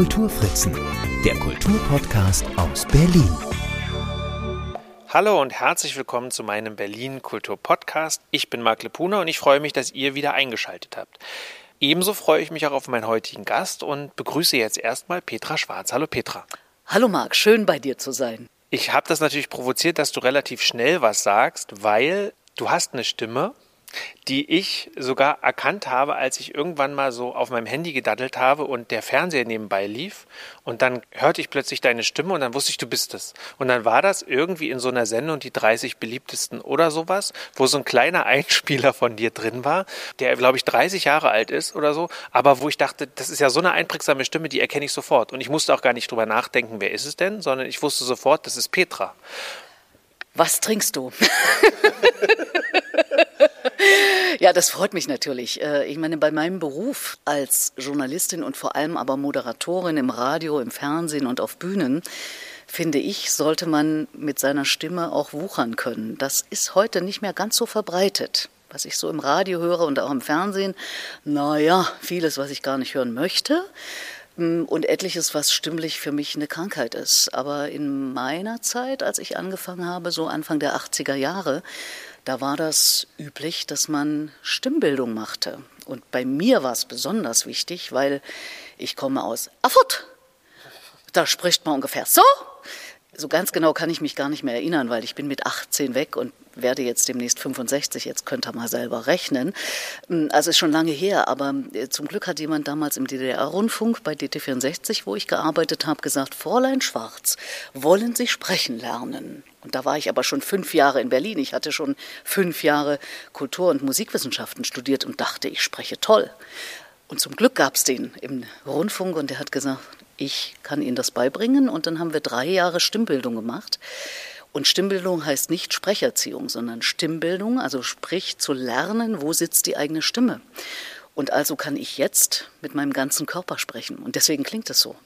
Kulturfritzen, der Kulturpodcast aus Berlin. Hallo und herzlich willkommen zu meinem Berlin Kultur Podcast. Ich bin Marc Lepuna und ich freue mich, dass ihr wieder eingeschaltet habt. Ebenso freue ich mich auch auf meinen heutigen Gast und begrüße jetzt erstmal Petra Schwarz. Hallo Petra. Hallo Marc, schön bei dir zu sein. Ich habe das natürlich provoziert, dass du relativ schnell was sagst, weil du hast eine Stimme, die ich sogar erkannt habe, als ich irgendwann mal so auf meinem Handy gedaddelt habe und der Fernseher nebenbei lief. Und dann hörte ich plötzlich deine Stimme und dann wusste ich, du bist es. Und dann war das irgendwie in so einer Sendung, die 30 beliebtesten oder sowas, wo so ein kleiner Einspieler von dir drin war, der, glaube ich, 30 Jahre alt ist oder so, aber wo ich dachte, das ist ja so eine einprägsame Stimme, die erkenne ich sofort. Und ich musste auch gar nicht drüber nachdenken, wer ist es denn, sondern ich wusste sofort, das ist Petra. Was trinkst du? Ja, das freut mich natürlich. Äh, ich meine, bei meinem Beruf als Journalistin und vor allem aber Moderatorin im Radio, im Fernsehen und auf Bühnen, finde ich, sollte man mit seiner Stimme auch wuchern können. Das ist heute nicht mehr ganz so verbreitet. Was ich so im Radio höre und auch im Fernsehen, naja, vieles, was ich gar nicht hören möchte und etliches, was stimmlich für mich eine Krankheit ist. Aber in meiner Zeit, als ich angefangen habe, so Anfang der 80er Jahre, da war das üblich, dass man Stimmbildung machte. Und bei mir war es besonders wichtig, weil ich komme aus Erfurt. Da spricht man ungefähr so. So ganz genau kann ich mich gar nicht mehr erinnern, weil ich bin mit 18 weg und werde jetzt demnächst 65. Jetzt könnt ihr mal selber rechnen. Also ist schon lange her, aber äh, zum Glück hat jemand damals im DDR-Rundfunk bei DT64, wo ich gearbeitet habe, gesagt, Fräulein Schwarz, wollen Sie sprechen lernen? Und da war ich aber schon fünf Jahre in Berlin. Ich hatte schon fünf Jahre Kultur- und Musikwissenschaften studiert und dachte, ich spreche toll. Und zum Glück gab es den im Rundfunk und der hat gesagt, ich kann Ihnen das beibringen. Und dann haben wir drei Jahre Stimmbildung gemacht. Und Stimmbildung heißt nicht Sprecherziehung, sondern Stimmbildung, also sprich zu lernen, wo sitzt die eigene Stimme. Und also kann ich jetzt mit meinem ganzen Körper sprechen. Und deswegen klingt es so.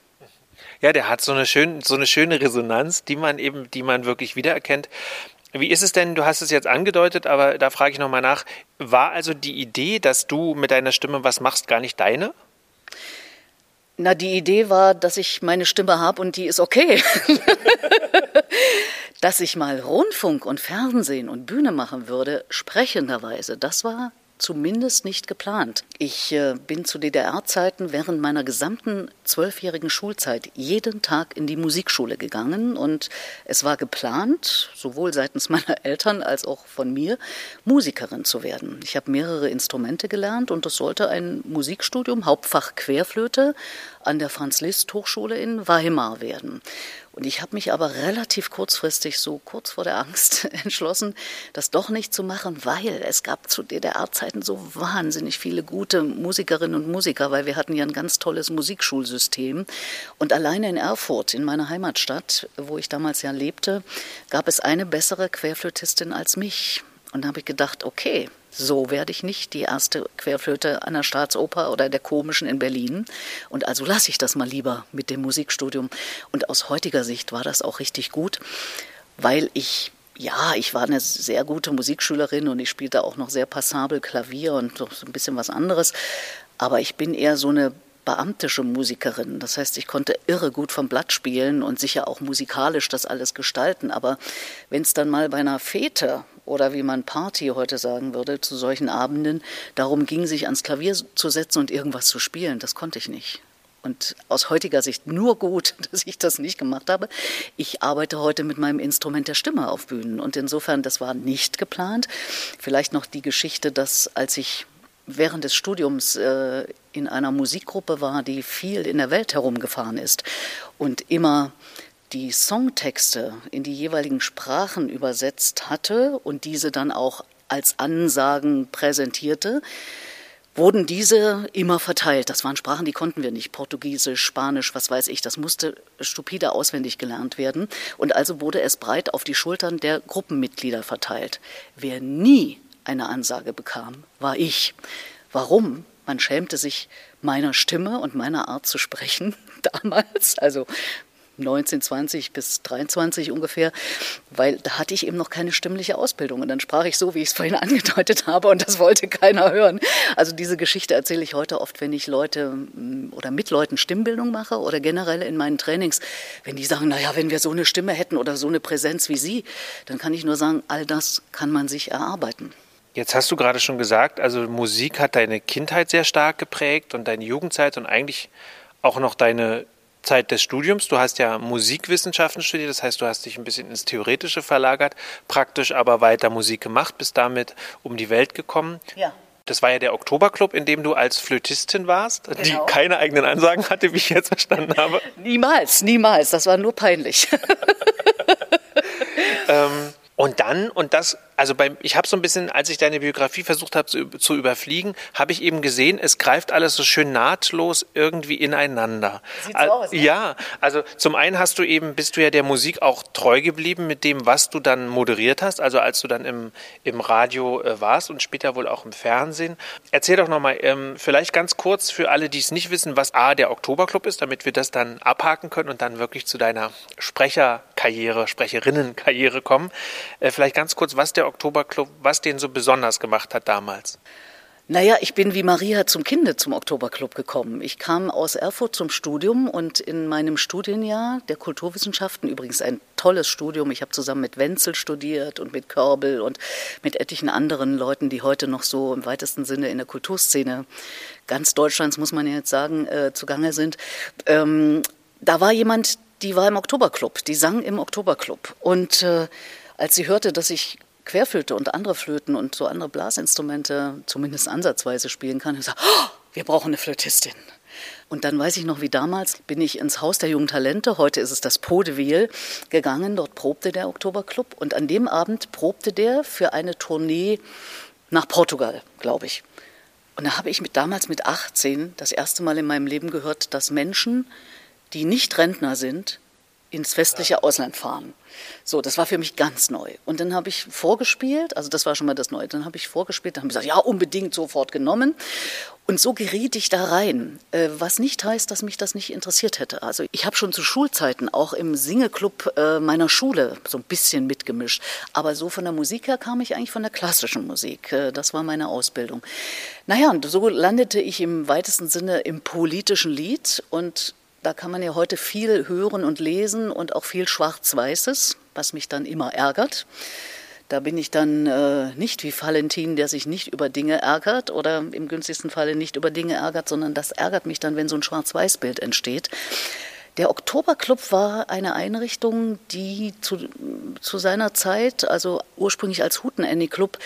Ja, der hat so eine, schön, so eine schöne Resonanz, die man eben, die man wirklich wiedererkennt. Wie ist es denn, du hast es jetzt angedeutet, aber da frage ich nochmal nach, war also die Idee, dass du mit deiner Stimme was machst, gar nicht deine? Na, die Idee war, dass ich meine Stimme habe und die ist okay. dass ich mal Rundfunk und Fernsehen und Bühne machen würde, sprechenderweise, das war zumindest nicht geplant. Ich äh, bin zu DDR-Zeiten während meiner gesamten zwölfjährigen Schulzeit jeden Tag in die Musikschule gegangen und es war geplant, sowohl seitens meiner Eltern als auch von mir, Musikerin zu werden. Ich habe mehrere Instrumente gelernt und das sollte ein Musikstudium, Hauptfach Querflöte, an der Franz-Liszt-Hochschule in Weimar werden. Und ich habe mich aber relativ kurzfristig, so kurz vor der Angst, entschlossen, das doch nicht zu machen, weil es gab zu DDR-Zeiten so wahnsinnig viele gute Musikerinnen und Musiker, weil wir hatten ja ein ganz tolles Musikschulsystem. Und alleine in Erfurt, in meiner Heimatstadt, wo ich damals ja lebte, gab es eine bessere Querflötistin als mich. Und da habe ich gedacht, okay, so werde ich nicht die erste Querflöte der Staatsoper oder der Komischen in Berlin. Und also lasse ich das mal lieber mit dem Musikstudium. Und aus heutiger Sicht war das auch richtig gut, weil ich ja, ich war eine sehr gute Musikschülerin und ich spielte auch noch sehr passabel Klavier und so ein bisschen was anderes. Aber ich bin eher so eine beamtische Musikerin. Das heißt, ich konnte irre gut vom Blatt spielen und sicher auch musikalisch das alles gestalten. Aber wenn es dann mal bei einer Fete oder wie man Party heute sagen würde, zu solchen Abenden darum ging, sich ans Klavier zu setzen und irgendwas zu spielen. Das konnte ich nicht. Und aus heutiger Sicht nur gut, dass ich das nicht gemacht habe. Ich arbeite heute mit meinem Instrument der Stimme auf Bühnen. Und insofern, das war nicht geplant. Vielleicht noch die Geschichte, dass als ich während des Studiums äh, in einer Musikgruppe war, die viel in der Welt herumgefahren ist und immer die Songtexte in die jeweiligen Sprachen übersetzt hatte und diese dann auch als Ansagen präsentierte, wurden diese immer verteilt. Das waren Sprachen, die konnten wir nicht. Portugiesisch, Spanisch, was weiß ich. Das musste stupide auswendig gelernt werden. Und also wurde es breit auf die Schultern der Gruppenmitglieder verteilt. Wer nie eine Ansage bekam, war ich. Warum? Man schämte sich meiner Stimme und meiner Art zu sprechen damals. Also 19, 20 bis 23 ungefähr, weil da hatte ich eben noch keine stimmliche Ausbildung. Und dann sprach ich so, wie ich es vorhin angedeutet habe, und das wollte keiner hören. Also diese Geschichte erzähle ich heute oft, wenn ich Leute mm, oder mit Leuten Stimmbildung mache oder generell in meinen Trainings, wenn die sagen, naja, wenn wir so eine Stimme hätten oder so eine Präsenz wie Sie, dann kann ich nur sagen, all das kann man sich erarbeiten. Jetzt hast du gerade schon gesagt, also Musik hat deine Kindheit sehr stark geprägt und deine Jugendzeit und eigentlich auch noch deine Zeit des Studiums. Du hast ja Musikwissenschaften studiert, das heißt, du hast dich ein bisschen ins Theoretische verlagert, praktisch aber weiter Musik gemacht, bist damit um die Welt gekommen. Ja. Das war ja der Oktoberclub, in dem du als Flötistin warst, genau. die keine eigenen Ansagen hatte, wie ich jetzt verstanden habe. Niemals, niemals. Das war nur peinlich. ähm, und dann, und das also beim, ich habe so ein bisschen, als ich deine Biografie versucht habe zu, zu, überfliegen, habe ich eben gesehen, es greift alles so schön nahtlos irgendwie ineinander. Sieht so aus, ne? Ja, also zum einen hast du eben, bist du ja der Musik auch treu geblieben mit dem, was du dann moderiert hast, also als du dann im, im Radio äh, warst und später wohl auch im Fernsehen. Erzähl doch nochmal, ähm, vielleicht ganz kurz für alle, die es nicht wissen, was A, der Oktoberclub ist, damit wir das dann abhaken können und dann wirklich zu deiner Sprecherkarriere, Sprecherinnenkarriere kommen. Äh, vielleicht ganz kurz, was der Oktoberclub, was den so besonders gemacht hat damals? Naja, ich bin wie Maria zum Kinde zum Oktoberclub gekommen. Ich kam aus Erfurt zum Studium und in meinem Studienjahr der Kulturwissenschaften, übrigens ein tolles Studium, ich habe zusammen mit Wenzel studiert und mit Körbel und mit etlichen anderen Leuten, die heute noch so im weitesten Sinne in der Kulturszene ganz Deutschlands, muss man jetzt sagen, äh, zugange sind. Ähm, da war jemand, die war im Oktoberclub, die sang im Oktoberclub. Und äh, als sie hörte, dass ich Querflöte und andere Flöten und so andere Blasinstrumente zumindest ansatzweise spielen kann. Ich sage, oh, wir brauchen eine Flötistin. Und dann weiß ich noch, wie damals bin ich ins Haus der jungen Talente, heute ist es das Podewil, gegangen. Dort probte der Oktoberclub und an dem Abend probte der für eine Tournee nach Portugal, glaube ich. Und da habe ich mit, damals mit 18 das erste Mal in meinem Leben gehört, dass Menschen, die nicht Rentner sind, ins westliche Ausland fahren. So, das war für mich ganz neu. Und dann habe ich vorgespielt, also das war schon mal das Neue, dann habe ich vorgespielt, dann habe ich gesagt, ja, unbedingt sofort genommen. Und so geriet ich da rein, äh, was nicht heißt, dass mich das nicht interessiert hätte. Also ich habe schon zu Schulzeiten auch im Singeclub äh, meiner Schule so ein bisschen mitgemischt. Aber so von der Musik her kam ich eigentlich von der klassischen Musik. Äh, das war meine Ausbildung. Naja, und so landete ich im weitesten Sinne im politischen Lied und da kann man ja heute viel hören und lesen und auch viel Schwarz-Weißes, was mich dann immer ärgert. Da bin ich dann äh, nicht wie Valentin, der sich nicht über Dinge ärgert oder im günstigsten Falle nicht über Dinge ärgert, sondern das ärgert mich dann, wenn so ein Schwarz-Weiß-Bild entsteht. Der Oktoberclub war eine Einrichtung, die zu, zu seiner Zeit, also ursprünglich als Huten-Annie-Club,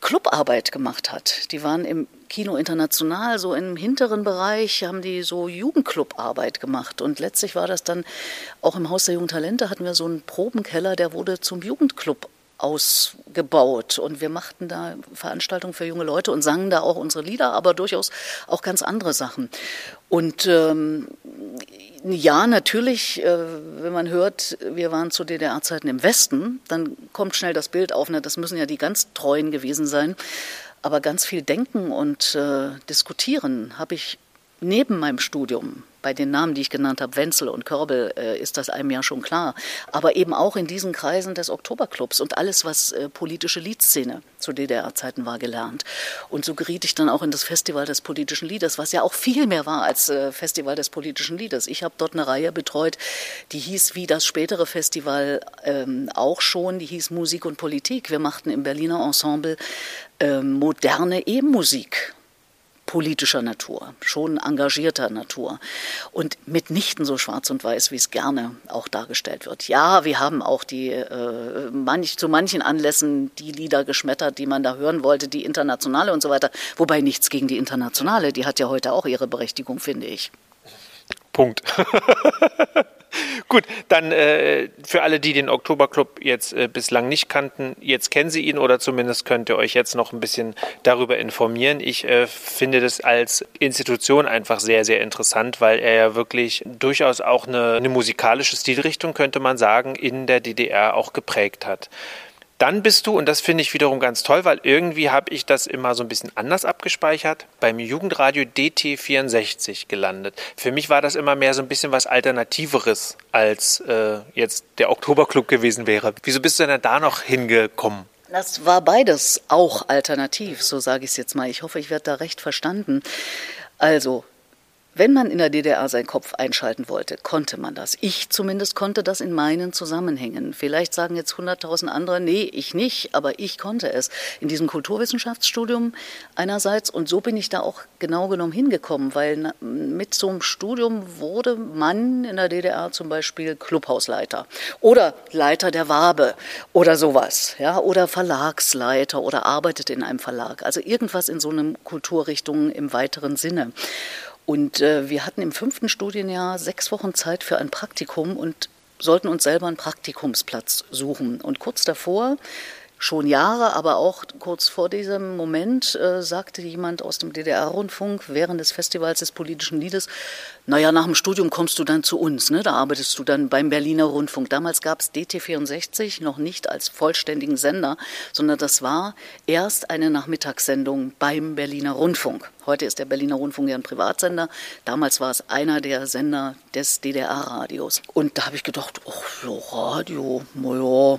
Clubarbeit gemacht hat. Die waren im Kino International, so im hinteren Bereich, haben die so Jugendclubarbeit gemacht. Und letztlich war das dann auch im Haus der jungen Talente hatten wir so einen Probenkeller, der wurde zum Jugendclub ausgebaut und wir machten da Veranstaltungen für junge Leute und sangen da auch unsere Lieder, aber durchaus auch ganz andere Sachen. Und ähm, ja, natürlich, äh, wenn man hört, wir waren zu DDR-Zeiten im Westen, dann kommt schnell das Bild auf, ne, das müssen ja die ganz Treuen gewesen sein. Aber ganz viel Denken und äh, Diskutieren habe ich neben meinem Studium, bei den Namen, die ich genannt habe, Wenzel und Körbel, äh, ist das einem ja schon klar, aber eben auch in diesen Kreisen des Oktoberclubs und alles, was äh, politische Liedszene zu DDR-Zeiten war, gelernt. Und so geriet ich dann auch in das Festival des politischen Liedes, was ja auch viel mehr war als äh, Festival des politischen Liedes. Ich habe dort eine Reihe betreut, die hieß wie das spätere Festival ähm, auch schon, die hieß Musik und Politik. Wir machten im Berliner Ensemble ähm, moderne E-Musik politischer Natur, schon engagierter Natur und mitnichten so schwarz und weiß, wie es gerne auch dargestellt wird. Ja, wir haben auch die äh, manch, zu manchen Anlässen die Lieder geschmettert, die man da hören wollte, die internationale und so weiter. Wobei nichts gegen die internationale, die hat ja heute auch ihre Berechtigung, finde ich. Punkt. Gut, dann äh, für alle, die den Oktoberclub jetzt äh, bislang nicht kannten, jetzt kennen Sie ihn oder zumindest könnt ihr euch jetzt noch ein bisschen darüber informieren. Ich äh, finde das als Institution einfach sehr, sehr interessant, weil er ja wirklich durchaus auch eine, eine musikalische Stilrichtung, könnte man sagen, in der DDR auch geprägt hat. Dann bist du, und das finde ich wiederum ganz toll, weil irgendwie habe ich das immer so ein bisschen anders abgespeichert, beim Jugendradio DT64 gelandet. Für mich war das immer mehr so ein bisschen was Alternativeres, als äh, jetzt der Oktoberclub gewesen wäre. Wieso bist du denn da noch hingekommen? Das war beides auch alternativ, so sage ich es jetzt mal. Ich hoffe, ich werde da recht verstanden. Also, wenn man in der DDR seinen Kopf einschalten wollte, konnte man das. Ich zumindest konnte das in meinen Zusammenhängen. Vielleicht sagen jetzt 100.000 andere, nee, ich nicht, aber ich konnte es. In diesem Kulturwissenschaftsstudium einerseits und so bin ich da auch genau genommen hingekommen, weil mit so einem Studium wurde man in der DDR zum Beispiel Clubhausleiter oder Leiter der Wabe oder sowas, ja, oder Verlagsleiter oder arbeitete in einem Verlag. Also irgendwas in so einem Kulturrichtung im weiteren Sinne. Und äh, wir hatten im fünften Studienjahr sechs Wochen Zeit für ein Praktikum und sollten uns selber einen Praktikumsplatz suchen. Und kurz davor schon Jahre, aber auch kurz vor diesem Moment äh, sagte jemand aus dem DDR-Rundfunk während des Festivals des politischen Liedes, naja, nach dem Studium kommst du dann zu uns, ne? da arbeitest du dann beim Berliner Rundfunk. Damals gab es DT64 noch nicht als vollständigen Sender, sondern das war erst eine Nachmittagssendung beim Berliner Rundfunk. Heute ist der Berliner Rundfunk ja ein Privatsender. Damals war es einer der Sender des DDR-Radios. Und da habe ich gedacht, ach, so Radio, naja,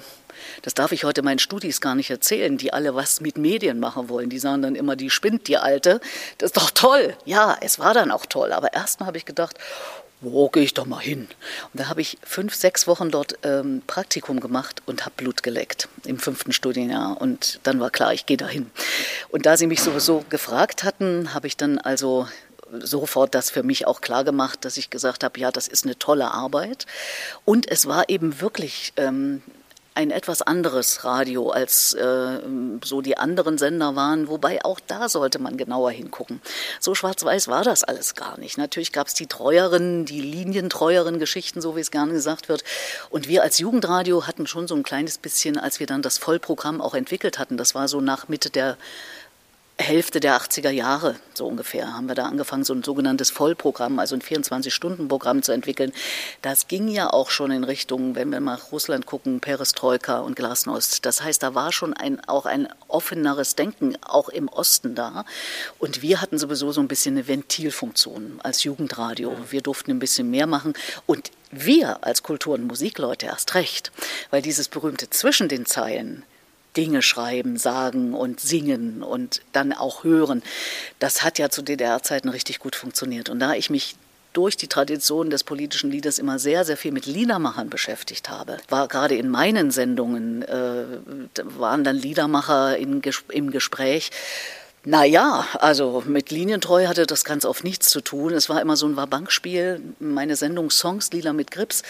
das darf ich heute meinen Studis gar nicht erzählen, die alle was mit Medien machen wollen. Die sagen dann immer, die spinnt, die Alte. Das ist doch toll. Ja, es war dann auch toll. Aber erstmal habe ich gedacht, wo gehe ich doch mal hin? Und da habe ich fünf, sechs Wochen dort ähm, Praktikum gemacht und habe Blut geleckt im fünften Studienjahr. Und dann war klar, ich gehe da hin. Und da sie mich sowieso gefragt hatten, habe ich dann also sofort das für mich auch klar gemacht, dass ich gesagt habe, ja, das ist eine tolle Arbeit. Und es war eben wirklich ähm, ein etwas anderes Radio, als äh, so die anderen Sender waren, wobei auch da sollte man genauer hingucken. So schwarz-weiß war das alles gar nicht. Natürlich gab es die treueren, die linientreueren Geschichten, so wie es gerne gesagt wird. Und wir als Jugendradio hatten schon so ein kleines bisschen, als wir dann das Vollprogramm auch entwickelt hatten, das war so nach Mitte der Hälfte der 80er Jahre, so ungefähr, haben wir da angefangen, so ein sogenanntes Vollprogramm, also ein 24-Stunden-Programm zu entwickeln. Das ging ja auch schon in Richtung, wenn wir nach Russland gucken, Perestroika und Glasnost. Das heißt, da war schon ein, auch ein offeneres Denken, auch im Osten da. Und wir hatten sowieso so ein bisschen eine Ventilfunktion als Jugendradio. Wir durften ein bisschen mehr machen. Und wir als Kultur- und Musikleute erst recht, weil dieses berühmte zwischen den Zeilen, Dinge schreiben, sagen und singen und dann auch hören. Das hat ja zu DDR-Zeiten richtig gut funktioniert. Und da ich mich durch die Tradition des politischen Liedes immer sehr, sehr viel mit Liedermachern beschäftigt habe. War gerade in meinen Sendungen, äh, waren dann Liedermacher in, im Gespräch. Naja, also mit Linientreu hatte das ganz oft nichts zu tun. Es war immer so ein Wabankspiel. Meine Sendung Songs Lila mit Grips,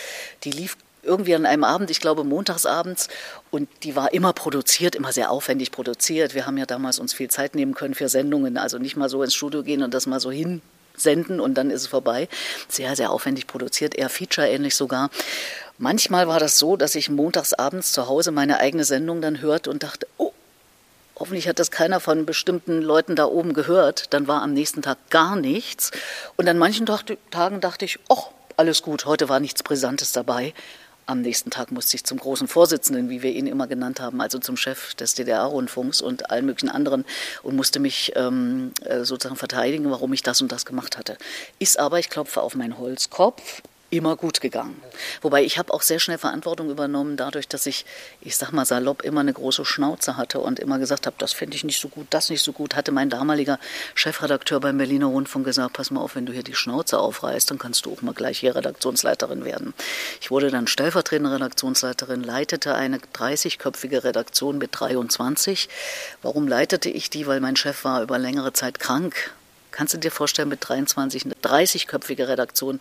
die lief irgendwie an einem Abend, ich glaube montagsabends, und die war immer produziert, immer sehr aufwendig produziert. Wir haben ja damals uns viel Zeit nehmen können für Sendungen, also nicht mal so ins Studio gehen und das mal so hinsenden und dann ist es vorbei. Sehr, sehr aufwendig produziert, eher Feature-ähnlich sogar. Manchmal war das so, dass ich montagsabends zu Hause meine eigene Sendung dann hörte und dachte, oh, hoffentlich hat das keiner von bestimmten Leuten da oben gehört. Dann war am nächsten Tag gar nichts. Und an manchen Tagen dachte ich, oh, alles gut, heute war nichts Brisantes dabei. Am nächsten Tag musste ich zum großen Vorsitzenden, wie wir ihn immer genannt haben, also zum Chef des DDR-Rundfunks und allen möglichen anderen und musste mich ähm, äh, sozusagen verteidigen, warum ich das und das gemacht hatte. Ist aber, ich klopfe auf meinen Holzkopf, immer gut gegangen. Wobei ich habe auch sehr schnell Verantwortung übernommen, dadurch, dass ich, ich sag mal salopp, immer eine große Schnauze hatte und immer gesagt habe, das finde ich nicht so gut, das nicht so gut, hatte mein damaliger Chefredakteur beim Berliner Rundfunk gesagt, pass mal auf, wenn du hier die Schnauze aufreißt, dann kannst du auch mal gleich hier Redaktionsleiterin werden. Ich wurde dann stellvertretende Redaktionsleiterin, leitete eine 30-köpfige Redaktion mit 23. Warum leitete ich die? Weil mein Chef war über längere Zeit krank. Kannst du dir vorstellen, mit 23 eine 30-köpfige Redaktion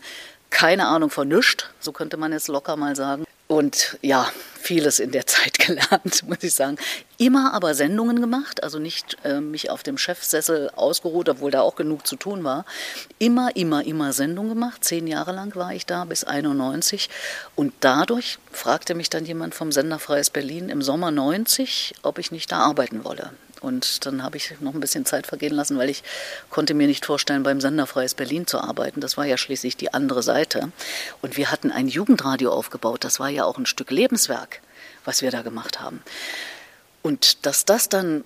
keine Ahnung von nichts, so könnte man es locker mal sagen. Und ja, vieles in der Zeit gelernt, muss ich sagen. Immer aber Sendungen gemacht, also nicht äh, mich auf dem Chefsessel ausgeruht, obwohl da auch genug zu tun war. Immer, immer, immer Sendungen gemacht. Zehn Jahre lang war ich da, bis 91. Und dadurch fragte mich dann jemand vom Sender Freies Berlin im Sommer 90, ob ich nicht da arbeiten wolle. Und dann habe ich noch ein bisschen Zeit vergehen lassen, weil ich konnte mir nicht vorstellen, beim Senderfreies Berlin zu arbeiten. Das war ja schließlich die andere Seite. Und wir hatten ein Jugendradio aufgebaut. Das war ja auch ein Stück Lebenswerk, was wir da gemacht haben. Und dass das dann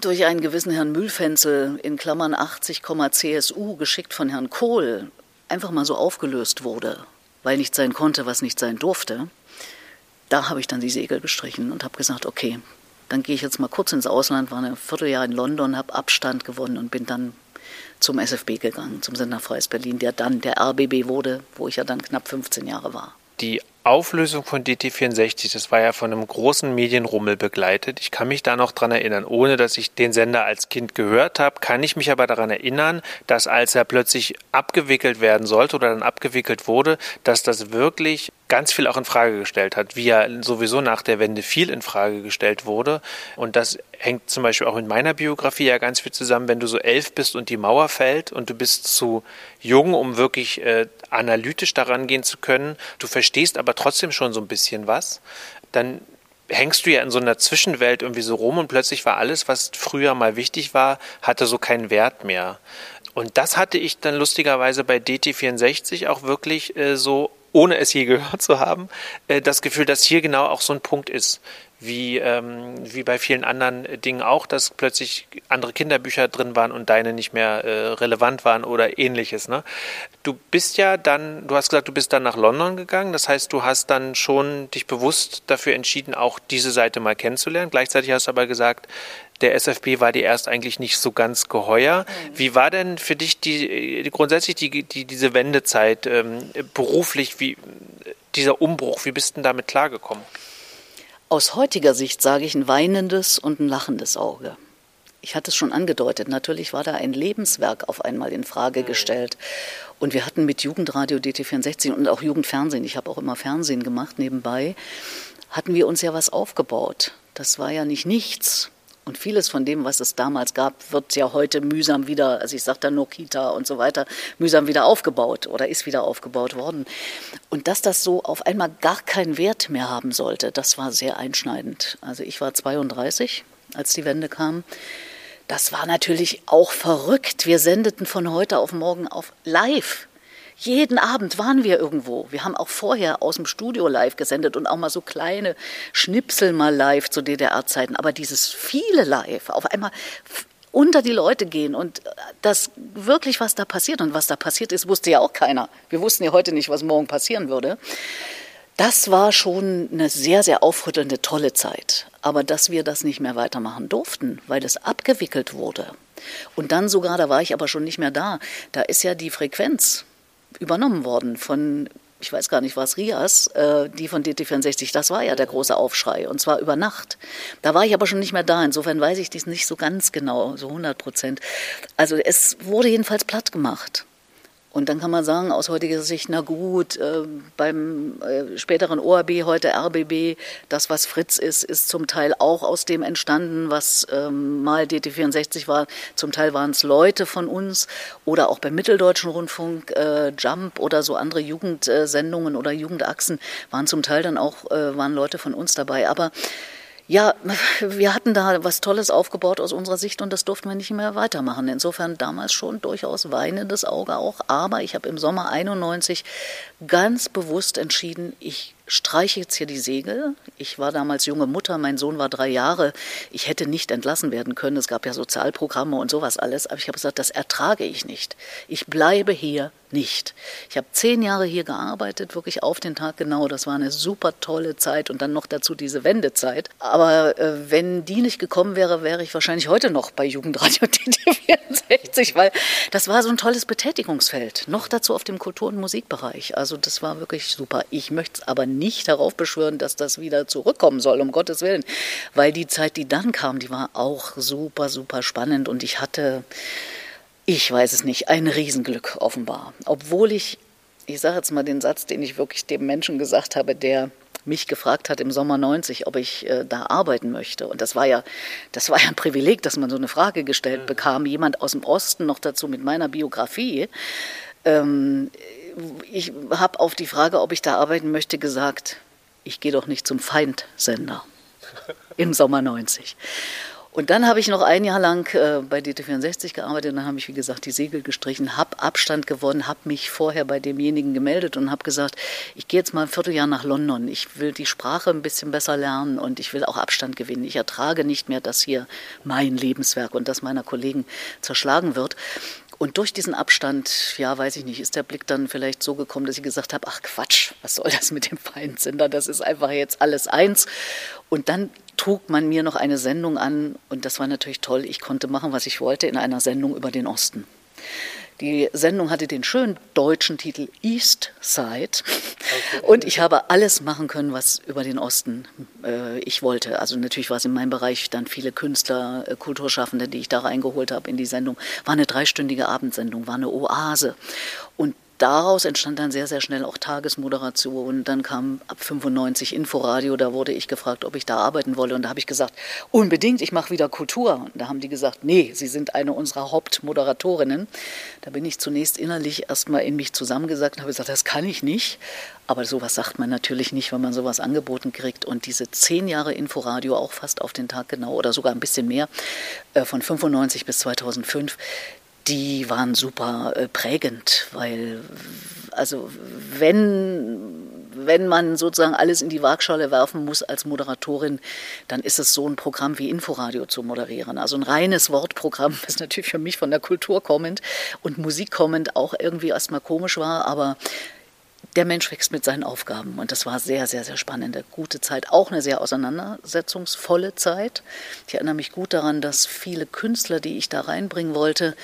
durch einen gewissen Herrn Mühlfenzel in Klammern 80, CSU geschickt von Herrn Kohl einfach mal so aufgelöst wurde, weil nicht sein konnte, was nicht sein durfte, da habe ich dann die Segel gestrichen und habe gesagt, okay, dann gehe ich jetzt mal kurz ins Ausland, war ein Vierteljahr in London, habe Abstand gewonnen und bin dann zum SFB gegangen, zum Sender Freies Berlin, der dann der RBB wurde, wo ich ja dann knapp 15 Jahre war. Die Auflösung von DT64, das war ja von einem großen Medienrummel begleitet. Ich kann mich da noch dran erinnern, ohne dass ich den Sender als Kind gehört habe, kann ich mich aber daran erinnern, dass als er plötzlich abgewickelt werden sollte oder dann abgewickelt wurde, dass das wirklich ganz viel auch in Frage gestellt hat, wie ja sowieso nach der Wende viel in Frage gestellt wurde. Und das hängt zum Beispiel auch mit meiner Biografie ja ganz viel zusammen, wenn du so elf bist und die Mauer fällt und du bist zu jung, um wirklich äh, analytisch daran gehen zu können. Du verstehst aber trotzdem schon so ein bisschen was. Dann hängst du ja in so einer Zwischenwelt irgendwie so rum und plötzlich war alles, was früher mal wichtig war, hatte so keinen Wert mehr. Und das hatte ich dann lustigerweise bei DT64 auch wirklich äh, so ohne es je gehört zu haben, äh, das Gefühl, dass hier genau auch so ein Punkt ist, wie, ähm, wie bei vielen anderen Dingen auch, dass plötzlich andere Kinderbücher drin waren und deine nicht mehr äh, relevant waren oder ähnliches. Ne? Du bist ja dann, du hast gesagt, du bist dann nach London gegangen, das heißt, du hast dann schon dich bewusst dafür entschieden, auch diese Seite mal kennenzulernen. Gleichzeitig hast du aber gesagt, der SFB war dir erst eigentlich nicht so ganz geheuer. Mhm. Wie war denn für dich die, die grundsätzlich die, die, diese Wendezeit ähm, beruflich, wie dieser Umbruch, wie bist du denn damit klargekommen? Aus heutiger Sicht sage ich ein weinendes und ein lachendes Auge. Ich hatte es schon angedeutet, natürlich war da ein Lebenswerk auf einmal in Frage mhm. gestellt. Und wir hatten mit Jugendradio DT64 und auch Jugendfernsehen, ich habe auch immer Fernsehen gemacht nebenbei, hatten wir uns ja was aufgebaut. Das war ja nicht nichts. Und vieles von dem, was es damals gab, wird ja heute mühsam wieder, also ich sagte Nokita und so weiter, mühsam wieder aufgebaut oder ist wieder aufgebaut worden. Und dass das so auf einmal gar keinen Wert mehr haben sollte, das war sehr einschneidend. Also ich war 32, als die Wende kam. Das war natürlich auch verrückt. Wir sendeten von heute auf morgen auf live jeden Abend waren wir irgendwo. Wir haben auch vorher aus dem Studio live gesendet und auch mal so kleine Schnipsel mal live zu DDR-Zeiten. Aber dieses viele live, auf einmal unter die Leute gehen und das wirklich, was da passiert und was da passiert ist, wusste ja auch keiner. Wir wussten ja heute nicht, was morgen passieren würde. Das war schon eine sehr, sehr aufrüttelnde, tolle Zeit. Aber dass wir das nicht mehr weitermachen durften, weil es abgewickelt wurde. Und dann sogar, da war ich aber schon nicht mehr da, da ist ja die Frequenz übernommen worden von ich weiß gar nicht, was Rias, äh, die von DT64, das war ja der große Aufschrei und zwar über Nacht. Da war ich aber schon nicht mehr da, insofern weiß ich dies nicht so ganz genau, so 100 Prozent. Also es wurde jedenfalls platt gemacht. Und dann kann man sagen, aus heutiger Sicht, na gut, äh, beim äh, späteren ORB, heute RBB, das, was Fritz ist, ist zum Teil auch aus dem entstanden, was ähm, mal DT64 war. Zum Teil waren es Leute von uns oder auch beim Mitteldeutschen Rundfunk, äh, Jump oder so andere Jugendsendungen oder Jugendachsen waren zum Teil dann auch, äh, waren Leute von uns dabei. Aber ja, wir hatten da was Tolles aufgebaut aus unserer Sicht und das durften wir nicht mehr weitermachen. Insofern damals schon durchaus weinendes Auge auch. Aber ich habe im Sommer 91 ganz bewusst entschieden, ich streiche jetzt hier die Segel. Ich war damals junge Mutter, mein Sohn war drei Jahre. Ich hätte nicht entlassen werden können. Es gab ja Sozialprogramme und sowas alles. Aber ich habe gesagt, das ertrage ich nicht. Ich bleibe hier nicht. Ich habe zehn Jahre hier gearbeitet, wirklich auf den Tag genau. Das war eine super tolle Zeit und dann noch dazu diese Wendezeit. Aber äh, wenn die nicht gekommen wäre, wäre ich wahrscheinlich heute noch bei Jugendradio TT64, weil das war so ein tolles Betätigungsfeld. Noch dazu auf dem Kultur- und Musikbereich. Also das war wirklich super. Ich möchte es aber nicht darauf beschwören, dass das wieder zurückkommen soll, um Gottes Willen. Weil die Zeit, die dann kam, die war auch super, super spannend und ich hatte, ich weiß es nicht, ein Riesenglück offenbar. Obwohl ich, ich sage jetzt mal den Satz, den ich wirklich dem Menschen gesagt habe, der mich gefragt hat im Sommer 90, ob ich äh, da arbeiten möchte. Und das war ja, das war ja ein Privileg, dass man so eine Frage gestellt mhm. bekam. Jemand aus dem Osten noch dazu mit meiner Biografie. Ähm, ich habe auf die Frage, ob ich da arbeiten möchte, gesagt, ich gehe doch nicht zum Feindsender im Sommer 90. Und dann habe ich noch ein Jahr lang äh, bei DT64 gearbeitet und dann habe ich, wie gesagt, die Segel gestrichen, habe Abstand gewonnen, habe mich vorher bei demjenigen gemeldet und habe gesagt, ich gehe jetzt mal ein Vierteljahr nach London. Ich will die Sprache ein bisschen besser lernen und ich will auch Abstand gewinnen. Ich ertrage nicht mehr, dass hier mein Lebenswerk und das meiner Kollegen zerschlagen wird. Und durch diesen Abstand, ja, weiß ich nicht, ist der Blick dann vielleicht so gekommen, dass ich gesagt habe, ach Quatsch, was soll das mit dem Feindsender? Das ist einfach jetzt alles eins. Und dann trug man mir noch eine Sendung an und das war natürlich toll. Ich konnte machen, was ich wollte in einer Sendung über den Osten. Die Sendung hatte den schönen deutschen Titel East Side okay. und ich habe alles machen können, was über den Osten äh, ich wollte. Also natürlich war es in meinem Bereich dann viele Künstler, äh, Kulturschaffende, die ich da reingeholt habe in die Sendung. War eine dreistündige Abendsendung, war eine Oase. Und daraus entstand dann sehr, sehr schnell auch Tagesmoderation. Dann kam ab 95 Inforadio, da wurde ich gefragt, ob ich da arbeiten wolle. Und da habe ich gesagt, unbedingt, ich mache wieder Kultur. Und da haben die gesagt, nee, Sie sind eine unserer Hauptmoderatorinnen. Da bin ich zunächst innerlich erstmal in mich zusammengesagt und habe gesagt, das kann ich nicht. Aber sowas sagt man natürlich nicht, wenn man sowas angeboten kriegt. Und diese zehn Jahre Inforadio, auch fast auf den Tag genau oder sogar ein bisschen mehr, äh, von 95 bis 2005, die waren super äh, prägend, weil also wenn wenn man sozusagen alles in die Waagschale werfen muss als Moderatorin, dann ist es so ein Programm wie Inforadio zu moderieren. Also ein reines Wortprogramm, was natürlich für mich von der Kultur kommend und Musik kommend auch irgendwie erstmal komisch war, aber der Mensch wächst mit seinen Aufgaben und das war sehr, sehr, sehr spannende, gute Zeit, auch eine sehr auseinandersetzungsvolle Zeit. Ich erinnere mich gut daran, dass viele Künstler, die ich da reinbringen wollte,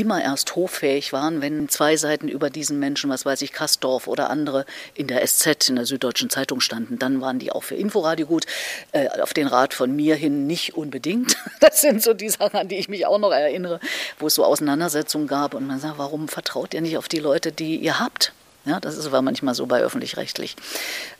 immer erst hoffähig waren, wenn zwei Seiten über diesen Menschen, was weiß ich, Kastorf oder andere in der SZ, in der Süddeutschen Zeitung standen. Dann waren die auch für Inforadio gut. Äh, auf den Rat von mir hin nicht unbedingt. Das sind so die Sachen, an die ich mich auch noch erinnere, wo es so Auseinandersetzungen gab und man sagt, warum vertraut ihr nicht auf die Leute, die ihr habt? Ja, das aber manchmal so bei öffentlich-rechtlich.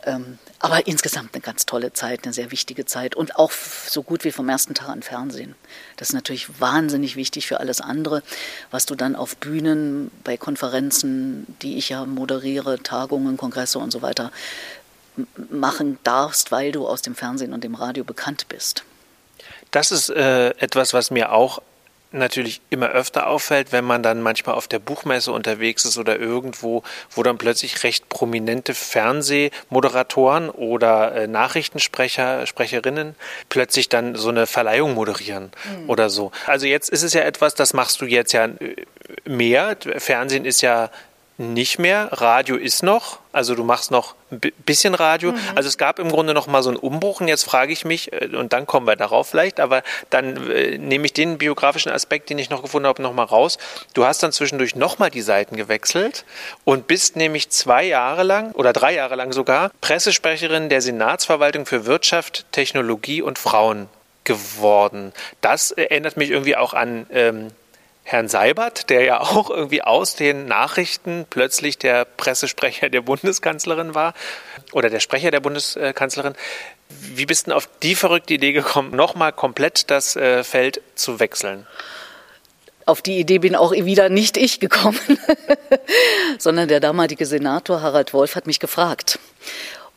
Ähm, aber insgesamt eine ganz tolle Zeit, eine sehr wichtige Zeit und auch so gut wie vom ersten Tag an Fernsehen. Das ist natürlich wahnsinnig wichtig für alles andere, was du dann auf Bühnen, bei Konferenzen, die ich ja moderiere, Tagungen, Kongresse und so weiter, machen darfst, weil du aus dem Fernsehen und dem Radio bekannt bist. Das ist äh, etwas, was mir auch natürlich immer öfter auffällt, wenn man dann manchmal auf der Buchmesse unterwegs ist oder irgendwo, wo dann plötzlich recht prominente Fernsehmoderatoren oder äh, Nachrichtensprecher, Sprecherinnen plötzlich dann so eine Verleihung moderieren mhm. oder so. Also jetzt ist es ja etwas, das machst du jetzt ja äh, mehr. Fernsehen ist ja nicht mehr. Radio ist noch. Also du machst noch ein bisschen Radio. Mhm. Also es gab im Grunde noch mal so einen Umbruch. Und jetzt frage ich mich, äh, und dann kommen wir darauf vielleicht, aber dann äh, nehme ich den biografischen Aspekt, den ich noch gefunden habe, noch mal raus. Du hast dann zwischendurch noch mal die Seiten gewechselt und bist nämlich zwei Jahre lang oder drei Jahre lang sogar Pressesprecherin der Senatsverwaltung für Wirtschaft, Technologie und Frauen geworden. Das erinnert mich irgendwie auch an ähm, Herrn Seibert, der ja auch irgendwie aus den Nachrichten plötzlich der Pressesprecher der Bundeskanzlerin war oder der Sprecher der Bundeskanzlerin. Wie bist du auf die verrückte Idee gekommen, nochmal komplett das äh, Feld zu wechseln? Auf die Idee bin auch wieder nicht ich gekommen, sondern der damalige Senator Harald Wolf hat mich gefragt.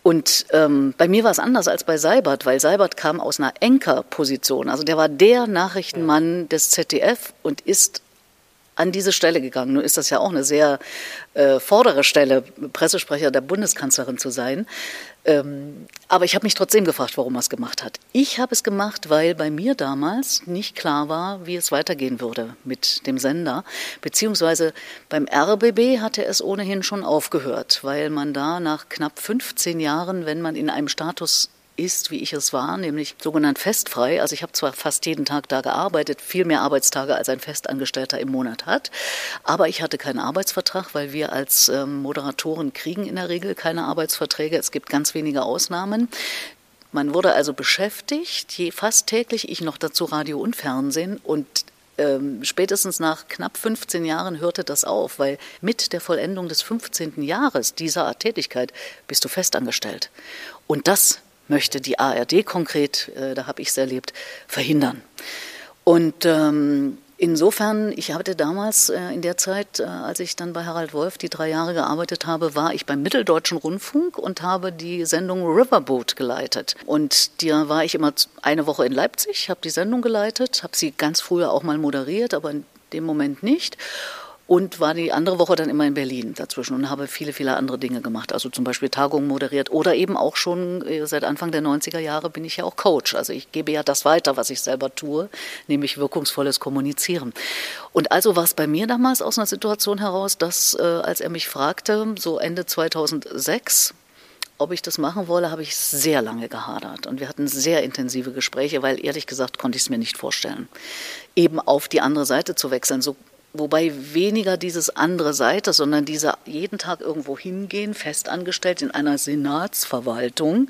Und ähm, bei mir war es anders als bei Seibert, weil Seibert kam aus einer Enker-Position. Also der war der Nachrichtenmann des ZDF und ist an diese Stelle gegangen. Nun ist das ja auch eine sehr äh, vordere Stelle, Pressesprecher der Bundeskanzlerin zu sein. Ähm, aber ich habe mich trotzdem gefragt, warum er es gemacht hat. Ich habe es gemacht, weil bei mir damals nicht klar war, wie es weitergehen würde mit dem Sender. Beziehungsweise beim RBB hatte es ohnehin schon aufgehört, weil man da nach knapp 15 Jahren, wenn man in einem Status ist, wie ich es war, nämlich sogenannt festfrei. Also ich habe zwar fast jeden Tag da gearbeitet, viel mehr Arbeitstage als ein Festangestellter im Monat hat, aber ich hatte keinen Arbeitsvertrag, weil wir als ähm, Moderatoren kriegen in der Regel keine Arbeitsverträge. Es gibt ganz wenige Ausnahmen. Man wurde also beschäftigt, fast täglich, ich noch dazu Radio und Fernsehen und ähm, spätestens nach knapp 15 Jahren hörte das auf, weil mit der Vollendung des 15. Jahres dieser Art Tätigkeit bist du festangestellt. Und das möchte die ARD konkret, äh, da habe ich es erlebt, verhindern. Und ähm, Insofern, ich hatte damals äh, in der Zeit, äh, als ich dann bei Harald Wolf die drei Jahre gearbeitet habe, war ich beim Mitteldeutschen Rundfunk und habe die Sendung Riverboat geleitet. Und da war ich immer eine Woche in Leipzig, habe die Sendung geleitet, habe sie ganz früher auch mal moderiert, aber in dem Moment nicht und war die andere Woche dann immer in Berlin dazwischen und habe viele, viele andere Dinge gemacht. Also zum Beispiel Tagungen moderiert oder eben auch schon äh, seit Anfang der 90er Jahre bin ich ja auch Coach. Also ich gebe ja das weiter, was ich selber tue, nämlich wirkungsvolles Kommunizieren. Und also war es bei mir damals aus einer Situation heraus, dass äh, als er mich fragte, so Ende 2006, ob ich das machen wolle, habe ich sehr lange gehadert. Und wir hatten sehr intensive Gespräche, weil ehrlich gesagt konnte ich es mir nicht vorstellen, eben auf die andere Seite zu wechseln. So Wobei weniger dieses andere Seite, sondern dieser jeden Tag irgendwo hingehen, festangestellt in einer Senatsverwaltung.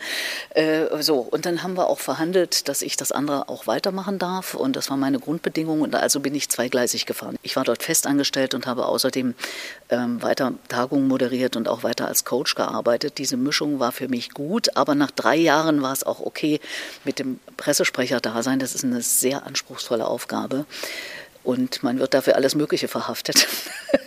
Äh, so, und dann haben wir auch verhandelt, dass ich das andere auch weitermachen darf. Und das war meine Grundbedingung. Und also bin ich zweigleisig gefahren. Ich war dort festangestellt und habe außerdem ähm, weiter Tagungen moderiert und auch weiter als Coach gearbeitet. Diese Mischung war für mich gut. Aber nach drei Jahren war es auch okay mit dem Pressesprecher da sein. Das ist eine sehr anspruchsvolle Aufgabe und man wird dafür alles Mögliche verhaftet.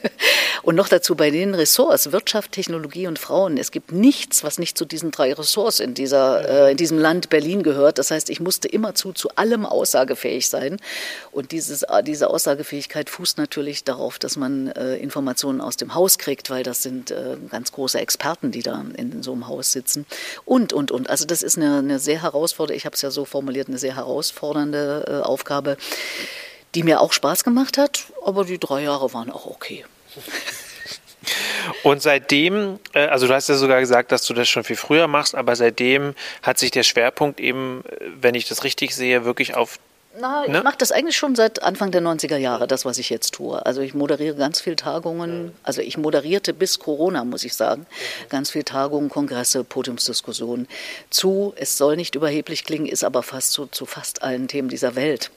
und noch dazu bei den Ressorts Wirtschaft, Technologie und Frauen. Es gibt nichts, was nicht zu diesen drei Ressorts in, dieser, äh, in diesem Land Berlin gehört. Das heißt, ich musste immerzu zu allem aussagefähig sein. Und dieses, äh, diese Aussagefähigkeit fußt natürlich darauf, dass man äh, Informationen aus dem Haus kriegt, weil das sind äh, ganz große Experten, die da in, so einem Haus sitzen. Und, und, und. Also das ist eine, eine sehr herausfordernde, ich habe es ja so formuliert, eine sehr herausfordernde äh, Aufgabe die mir auch Spaß gemacht hat, aber die drei Jahre waren auch okay. Und seitdem, äh, also du hast ja sogar gesagt, dass du das schon viel früher machst, aber seitdem hat sich der Schwerpunkt eben, äh, wenn ich das richtig sehe, wirklich auf na, ich ne? mache das eigentlich schon seit Anfang der 90er Jahre, das, was ich jetzt tue. Also ich moderiere ganz viele Tagungen, also ich moderierte bis Corona, muss ich sagen, ganz viele Tagungen, Kongresse, Podiumsdiskussionen zu, es soll nicht überheblich klingen, ist aber fast zu, zu fast allen Themen dieser Welt.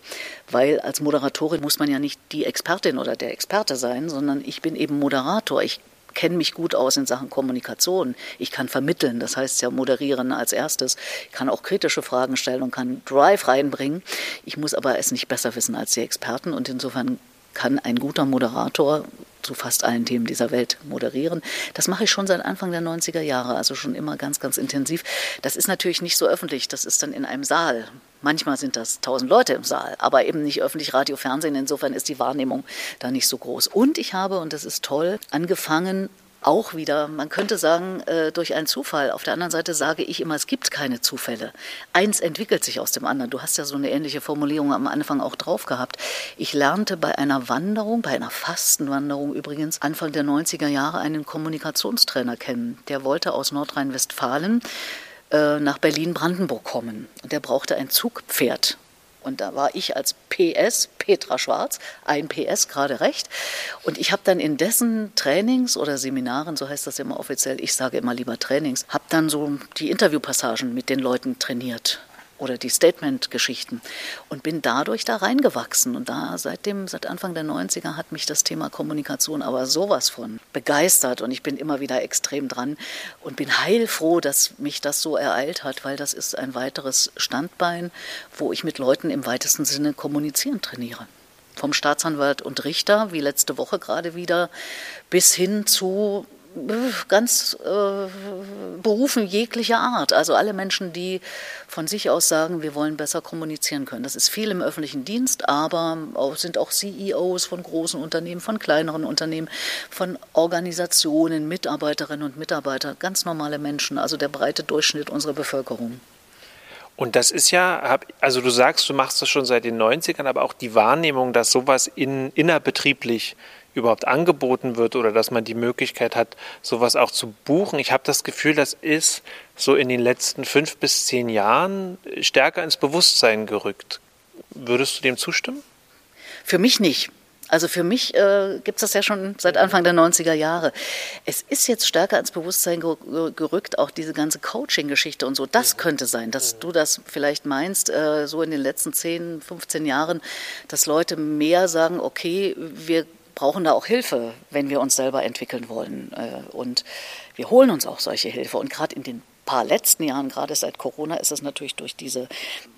Weil als Moderatorin muss man ja nicht die Expertin oder der Experte sein, sondern ich bin eben Moderator. Ich kenne mich gut aus in Sachen Kommunikation. Ich kann vermitteln, das heißt ja moderieren als erstes. Ich kann auch kritische Fragen stellen und kann Drive reinbringen. Ich muss aber es nicht besser wissen als die Experten und insofern kann ein guter Moderator zu fast allen Themen dieser Welt moderieren. Das mache ich schon seit Anfang der 90er Jahre, also schon immer ganz, ganz intensiv. Das ist natürlich nicht so öffentlich, das ist dann in einem Saal. Manchmal sind das tausend Leute im Saal, aber eben nicht öffentlich Radio, Fernsehen. Insofern ist die Wahrnehmung da nicht so groß. Und ich habe, und das ist toll, angefangen, auch wieder, man könnte sagen, äh, durch einen Zufall. Auf der anderen Seite sage ich immer, es gibt keine Zufälle. Eins entwickelt sich aus dem anderen. Du hast ja so eine ähnliche Formulierung am Anfang auch drauf gehabt. Ich lernte bei einer Wanderung, bei einer Fastenwanderung übrigens, Anfang der 90er Jahre einen Kommunikationstrainer kennen. Der wollte aus Nordrhein-Westfalen äh, nach Berlin-Brandenburg kommen. Und der brauchte ein Zugpferd. Und da war ich als PS, Petra Schwarz, ein PS gerade recht. Und ich habe dann in dessen Trainings oder Seminaren, so heißt das immer offiziell, ich sage immer lieber Trainings, habe dann so die Interviewpassagen mit den Leuten trainiert oder die Statement-Geschichten und bin dadurch da reingewachsen. Und da seitdem, seit Anfang der 90er hat mich das Thema Kommunikation aber sowas von begeistert und ich bin immer wieder extrem dran und bin heilfroh, dass mich das so ereilt hat, weil das ist ein weiteres Standbein, wo ich mit Leuten im weitesten Sinne kommunizieren trainiere vom Staatsanwalt und Richter, wie letzte Woche gerade wieder, bis hin zu ganz äh, Berufen jeglicher Art. Also alle Menschen, die von sich aus sagen, wir wollen besser kommunizieren können. Das ist viel im öffentlichen Dienst, aber auch, sind auch CEOs von großen Unternehmen, von kleineren Unternehmen, von Organisationen, Mitarbeiterinnen und Mitarbeiter, ganz normale Menschen, also der breite Durchschnitt unserer Bevölkerung. Und das ist ja, also du sagst, du machst das schon seit den 90ern, aber auch die Wahrnehmung, dass sowas in, innerbetrieblich überhaupt angeboten wird oder dass man die Möglichkeit hat, sowas auch zu buchen. Ich habe das Gefühl, das ist so in den letzten fünf bis zehn Jahren stärker ins Bewusstsein gerückt. Würdest du dem zustimmen? Für mich nicht. Also für mich äh, gibt es das ja schon seit Anfang der 90er Jahre. Es ist jetzt stärker ins Bewusstsein gerückt, auch diese ganze Coaching-Geschichte und so. Das könnte sein, dass du das vielleicht meinst, äh, so in den letzten 10, 15 Jahren, dass Leute mehr sagen, okay, wir brauchen da auch Hilfe, wenn wir uns selber entwickeln wollen. Äh, und wir holen uns auch solche Hilfe. Und gerade in den paar letzten Jahren, gerade seit Corona, ist es natürlich durch diese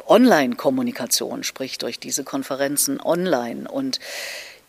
Online-Kommunikation, sprich durch diese Konferenzen online und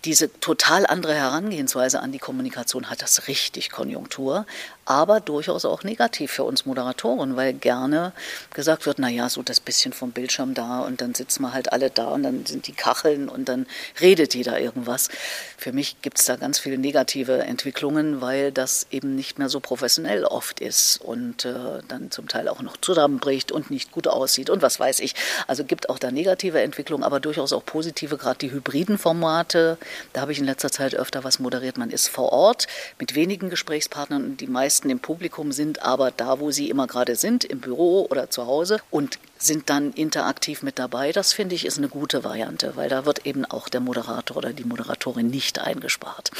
diese total andere Herangehensweise an die Kommunikation hat das richtig Konjunktur, aber durchaus auch negativ für uns Moderatoren, weil gerne gesagt wird, naja, so das bisschen vom Bildschirm da und dann sitzen wir halt alle da und dann sind die Kacheln und dann redet jeder irgendwas. Für mich gibt es da ganz viele negative Entwicklungen, weil das eben nicht mehr so professionell oft ist und äh, dann zum Teil auch noch zusammenbricht und nicht gut aussieht und was weiß ich. Also gibt auch da negative Entwicklungen, aber durchaus auch positive, gerade die hybriden Formate. Da habe ich in letzter Zeit öfter was moderiert. Man ist vor Ort mit wenigen Gesprächspartnern und die meisten meisten im Publikum sind aber da, wo sie immer gerade sind, im Büro oder zu Hause und sind dann interaktiv mit dabei. Das finde ich ist eine gute Variante, weil da wird eben auch der Moderator oder die Moderatorin nicht eingespart.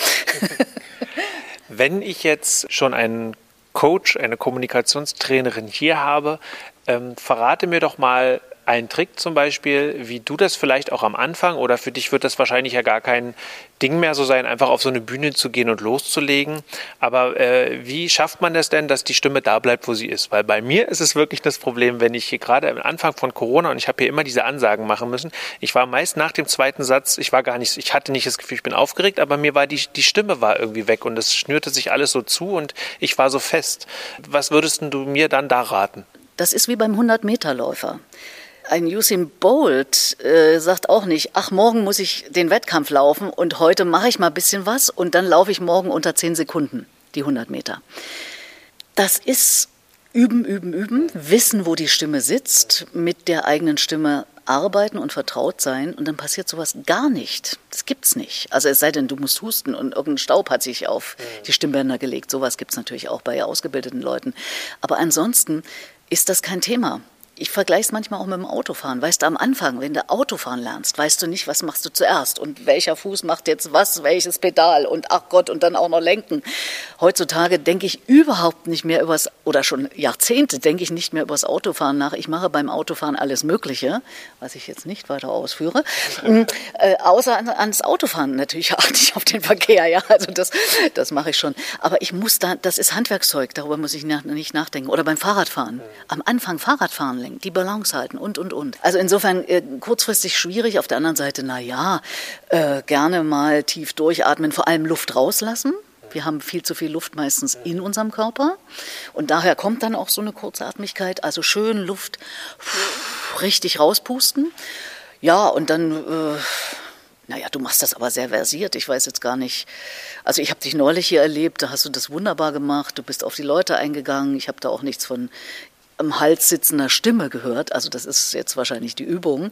Wenn ich jetzt schon einen Coach, eine Kommunikationstrainerin hier habe, ähm, verrate mir doch mal ein Trick zum Beispiel, wie du das vielleicht auch am Anfang oder für dich wird das wahrscheinlich ja gar kein Ding mehr so sein, einfach auf so eine Bühne zu gehen und loszulegen. Aber äh, wie schafft man das denn, dass die Stimme da bleibt, wo sie ist? Weil bei mir ist es wirklich das Problem, wenn ich hier gerade am Anfang von Corona und ich habe hier immer diese Ansagen machen müssen. Ich war meist nach dem zweiten Satz, ich war gar nicht, ich hatte nicht das Gefühl, ich bin aufgeregt, aber mir war die, die Stimme war irgendwie weg und es schnürte sich alles so zu und ich war so fest. Was würdest du mir dann da raten? Das ist wie beim 100-Meter-Läufer. Ein Usain Bolt äh, sagt auch nicht, ach, morgen muss ich den Wettkampf laufen und heute mache ich mal ein bisschen was und dann laufe ich morgen unter 10 Sekunden die 100 Meter. Das ist üben, üben, üben, wissen, wo die Stimme sitzt, mit der eigenen Stimme arbeiten und vertraut sein und dann passiert sowas gar nicht. Das gibt's nicht. Also es sei denn, du musst husten und irgendein Staub hat sich auf die Stimmbänder gelegt. Sowas gibt's natürlich auch bei ausgebildeten Leuten. Aber ansonsten ist das kein Thema ich vergleiche es manchmal auch mit dem Autofahren. Weißt du, am Anfang, wenn du Autofahren lernst, weißt du nicht, was machst du zuerst und welcher Fuß macht jetzt was, welches Pedal und ach Gott und dann auch noch lenken. Heutzutage denke ich überhaupt nicht mehr übers, oder schon Jahrzehnte denke ich nicht mehr übers Autofahren nach. Ich mache beim Autofahren alles Mögliche, was ich jetzt nicht weiter ausführe, äh, außer an, ans Autofahren natürlich achte ich auf den Verkehr, ja, also das, das mache ich schon. Aber ich muss da, das ist Handwerkszeug, darüber muss ich nach, nicht nachdenken. Oder beim Fahrradfahren. Am Anfang Fahrradfahren lenken, die Balance halten und, und, und. Also insofern äh, kurzfristig schwierig. Auf der anderen Seite, na ja, äh, gerne mal tief durchatmen, vor allem Luft rauslassen. Wir haben viel zu viel Luft meistens in unserem Körper und daher kommt dann auch so eine Kurzatmigkeit. Also schön Luft richtig rauspusten. Ja, und dann, äh, naja, du machst das aber sehr versiert. Ich weiß jetzt gar nicht. Also ich habe dich neulich hier erlebt, da hast du das wunderbar gemacht. Du bist auf die Leute eingegangen. Ich habe da auch nichts von im Hals sitzender Stimme gehört. Also das ist jetzt wahrscheinlich die Übung.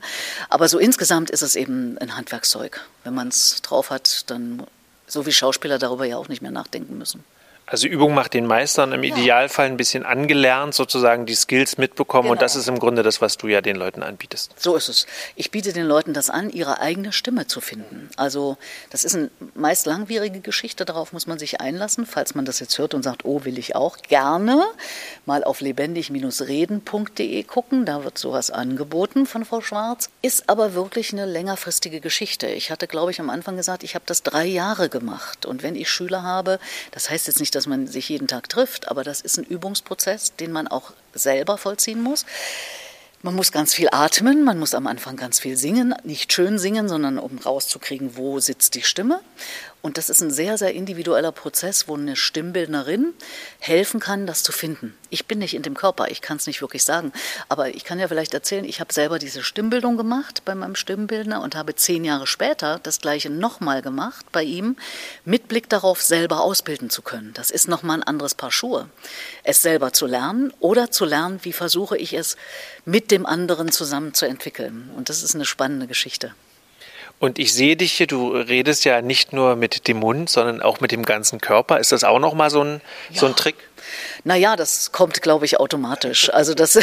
Aber so insgesamt ist es eben ein Handwerkszeug. Wenn man es drauf hat, dann so wie Schauspieler darüber ja auch nicht mehr nachdenken müssen. Also Übung macht den Meister und im ja. Idealfall ein bisschen angelernt, sozusagen die Skills mitbekommen. Genau. Und das ist im Grunde das, was du ja den Leuten anbietest. So ist es. Ich biete den Leuten das an, ihre eigene Stimme zu finden. Also das ist eine meist langwierige Geschichte, darauf muss man sich einlassen. Falls man das jetzt hört und sagt, oh, will ich auch, gerne mal auf lebendig-reden.de gucken. Da wird sowas angeboten von Frau Schwarz. Ist aber wirklich eine längerfristige Geschichte. Ich hatte, glaube ich, am Anfang gesagt, ich habe das drei Jahre gemacht. Und wenn ich Schüler habe, das heißt jetzt nicht, dass dass man sich jeden Tag trifft, aber das ist ein Übungsprozess, den man auch selber vollziehen muss. Man muss ganz viel atmen, man muss am Anfang ganz viel singen, nicht schön singen, sondern um rauszukriegen, wo sitzt die Stimme. Und das ist ein sehr, sehr individueller Prozess, wo eine Stimmbildnerin helfen kann, das zu finden. Ich bin nicht in dem Körper, ich kann es nicht wirklich sagen. Aber ich kann ja vielleicht erzählen, ich habe selber diese Stimmbildung gemacht bei meinem Stimmbildner und habe zehn Jahre später das gleiche nochmal gemacht bei ihm, mit Blick darauf, selber ausbilden zu können. Das ist nochmal ein anderes Paar Schuhe. Es selber zu lernen oder zu lernen, wie versuche ich es mit dem anderen zusammen zu entwickeln. Und das ist eine spannende Geschichte. Und ich sehe dich hier, du redest ja nicht nur mit dem Mund, sondern auch mit dem ganzen Körper. Ist das auch nochmal so ein, ja. so ein Trick? Naja, das kommt, glaube ich, automatisch. Also, das,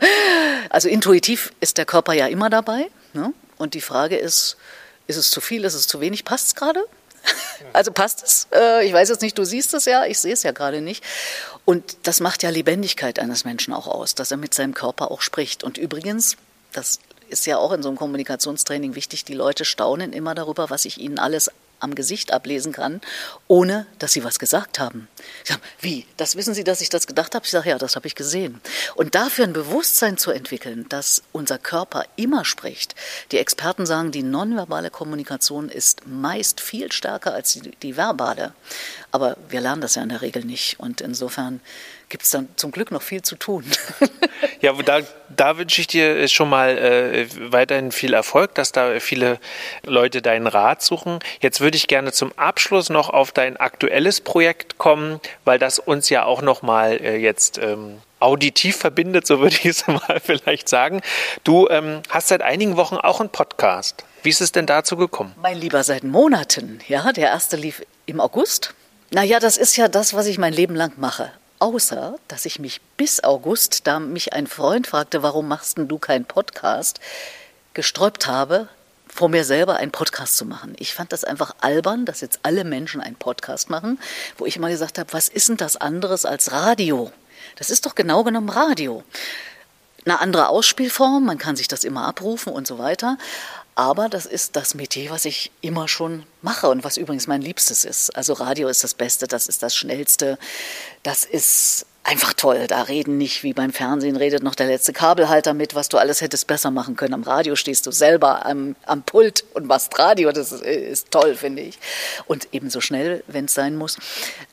also intuitiv ist der Körper ja immer dabei. Ne? Und die Frage ist, ist es zu viel, ist es zu wenig, passt es gerade? Also passt es? Äh, ich weiß jetzt nicht, du siehst es ja, ich sehe es ja gerade nicht. Und das macht ja Lebendigkeit eines Menschen auch aus, dass er mit seinem Körper auch spricht. Und übrigens, das ist ja auch in so einem Kommunikationstraining wichtig, die Leute staunen immer darüber, was ich ihnen alles am Gesicht ablesen kann, ohne dass sie was gesagt haben. Sage, wie? Das wissen Sie, dass ich das gedacht habe? Ich sage, ja, das habe ich gesehen. Und dafür ein Bewusstsein zu entwickeln, dass unser Körper immer spricht. Die Experten sagen, die nonverbale Kommunikation ist meist viel stärker als die, die verbale. Aber wir lernen das ja in der Regel nicht. Und insofern gibt es dann zum Glück noch viel zu tun. ja, da, da wünsche ich dir schon mal äh, weiterhin viel Erfolg, dass da viele Leute deinen Rat suchen. Jetzt würde ich gerne zum Abschluss noch auf dein aktuelles Projekt kommen, weil das uns ja auch noch mal äh, jetzt ähm, auditiv verbindet, so würde ich es mal vielleicht sagen. Du ähm, hast seit einigen Wochen auch einen Podcast. Wie ist es denn dazu gekommen? Mein Lieber, seit Monaten. Ja, der erste lief im August. Naja, das ist ja das, was ich mein Leben lang mache außer dass ich mich bis August, da mich ein Freund fragte, warum machst denn du keinen Podcast, gesträubt habe, vor mir selber einen Podcast zu machen. Ich fand das einfach albern, dass jetzt alle Menschen einen Podcast machen, wo ich immer gesagt habe, was ist denn das anderes als Radio? Das ist doch genau genommen Radio. Eine andere Ausspielform, man kann sich das immer abrufen und so weiter. Aber das ist das Metier, was ich immer schon mache und was übrigens mein Liebstes ist. Also Radio ist das Beste, das ist das Schnellste, das ist einfach toll. Da reden nicht wie beim Fernsehen, redet noch der letzte Kabelhalter mit, was du alles hättest besser machen können. Am Radio stehst du selber am, am Pult und machst Radio, das ist, ist toll, finde ich. Und ebenso schnell, wenn es sein muss.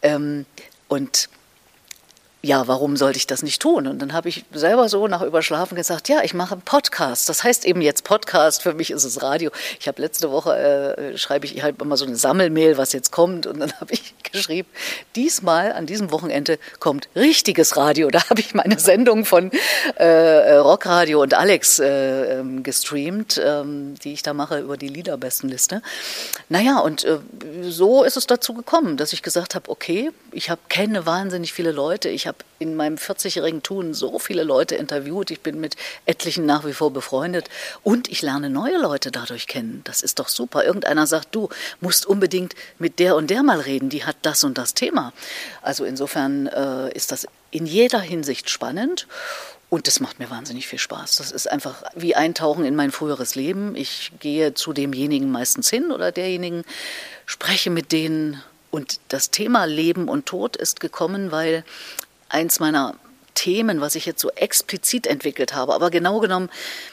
Ähm, und ja, warum sollte ich das nicht tun? Und dann habe ich selber so nach Überschlafen gesagt, ja, ich mache einen Podcast. Das heißt eben jetzt Podcast, für mich ist es Radio. Ich habe letzte Woche, äh, schreibe ich halt immer so eine Sammelmail, was jetzt kommt. Und dann habe ich geschrieben, diesmal an diesem Wochenende kommt richtiges Radio. Da habe ich meine Sendung von äh, Rockradio und Alex äh, ähm, gestreamt, ähm, die ich da mache über die Liederbestenliste. Naja, und äh, so ist es dazu gekommen, dass ich gesagt habe, okay, ich hab, kenne wahnsinnig viele Leute. Ich habe in meinem 40-jährigen Tun so viele Leute interviewt. Ich bin mit etlichen nach wie vor befreundet. Und ich lerne neue Leute dadurch kennen. Das ist doch super. Irgendeiner sagt, du musst unbedingt mit der und der mal reden. Die hat das und das Thema. Also insofern äh, ist das in jeder Hinsicht spannend. Und das macht mir wahnsinnig viel Spaß. Das ist einfach wie Eintauchen in mein früheres Leben. Ich gehe zu demjenigen meistens hin oder derjenigen, spreche mit denen. Und das Thema Leben und Tod ist gekommen, weil eins meiner Themen, was ich jetzt so explizit entwickelt habe, aber genau genommen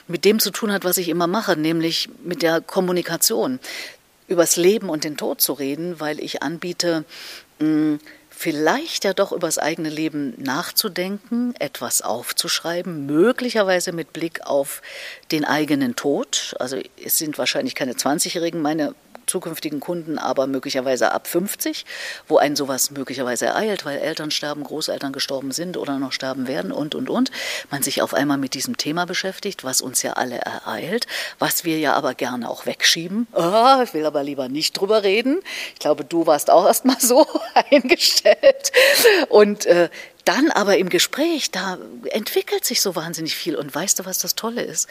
mit dem zu tun hat, was ich immer mache, nämlich mit der Kommunikation, übers Leben und den Tod zu reden, weil ich anbiete, mh, vielleicht ja doch übers eigene Leben nachzudenken, etwas aufzuschreiben, möglicherweise mit Blick auf den eigenen Tod. Also es sind wahrscheinlich keine 20-Jährigen meine zukünftigen Kunden aber möglicherweise ab 50, wo einen sowas möglicherweise ereilt, weil Eltern sterben, Großeltern gestorben sind oder noch sterben werden und, und, und. Man sich auf einmal mit diesem Thema beschäftigt, was uns ja alle ereilt, was wir ja aber gerne auch wegschieben. Oh, ich will aber lieber nicht drüber reden. Ich glaube, du warst auch erst mal so eingestellt. Und äh, dann aber im Gespräch, da entwickelt sich so wahnsinnig viel. Und weißt du, was das Tolle ist?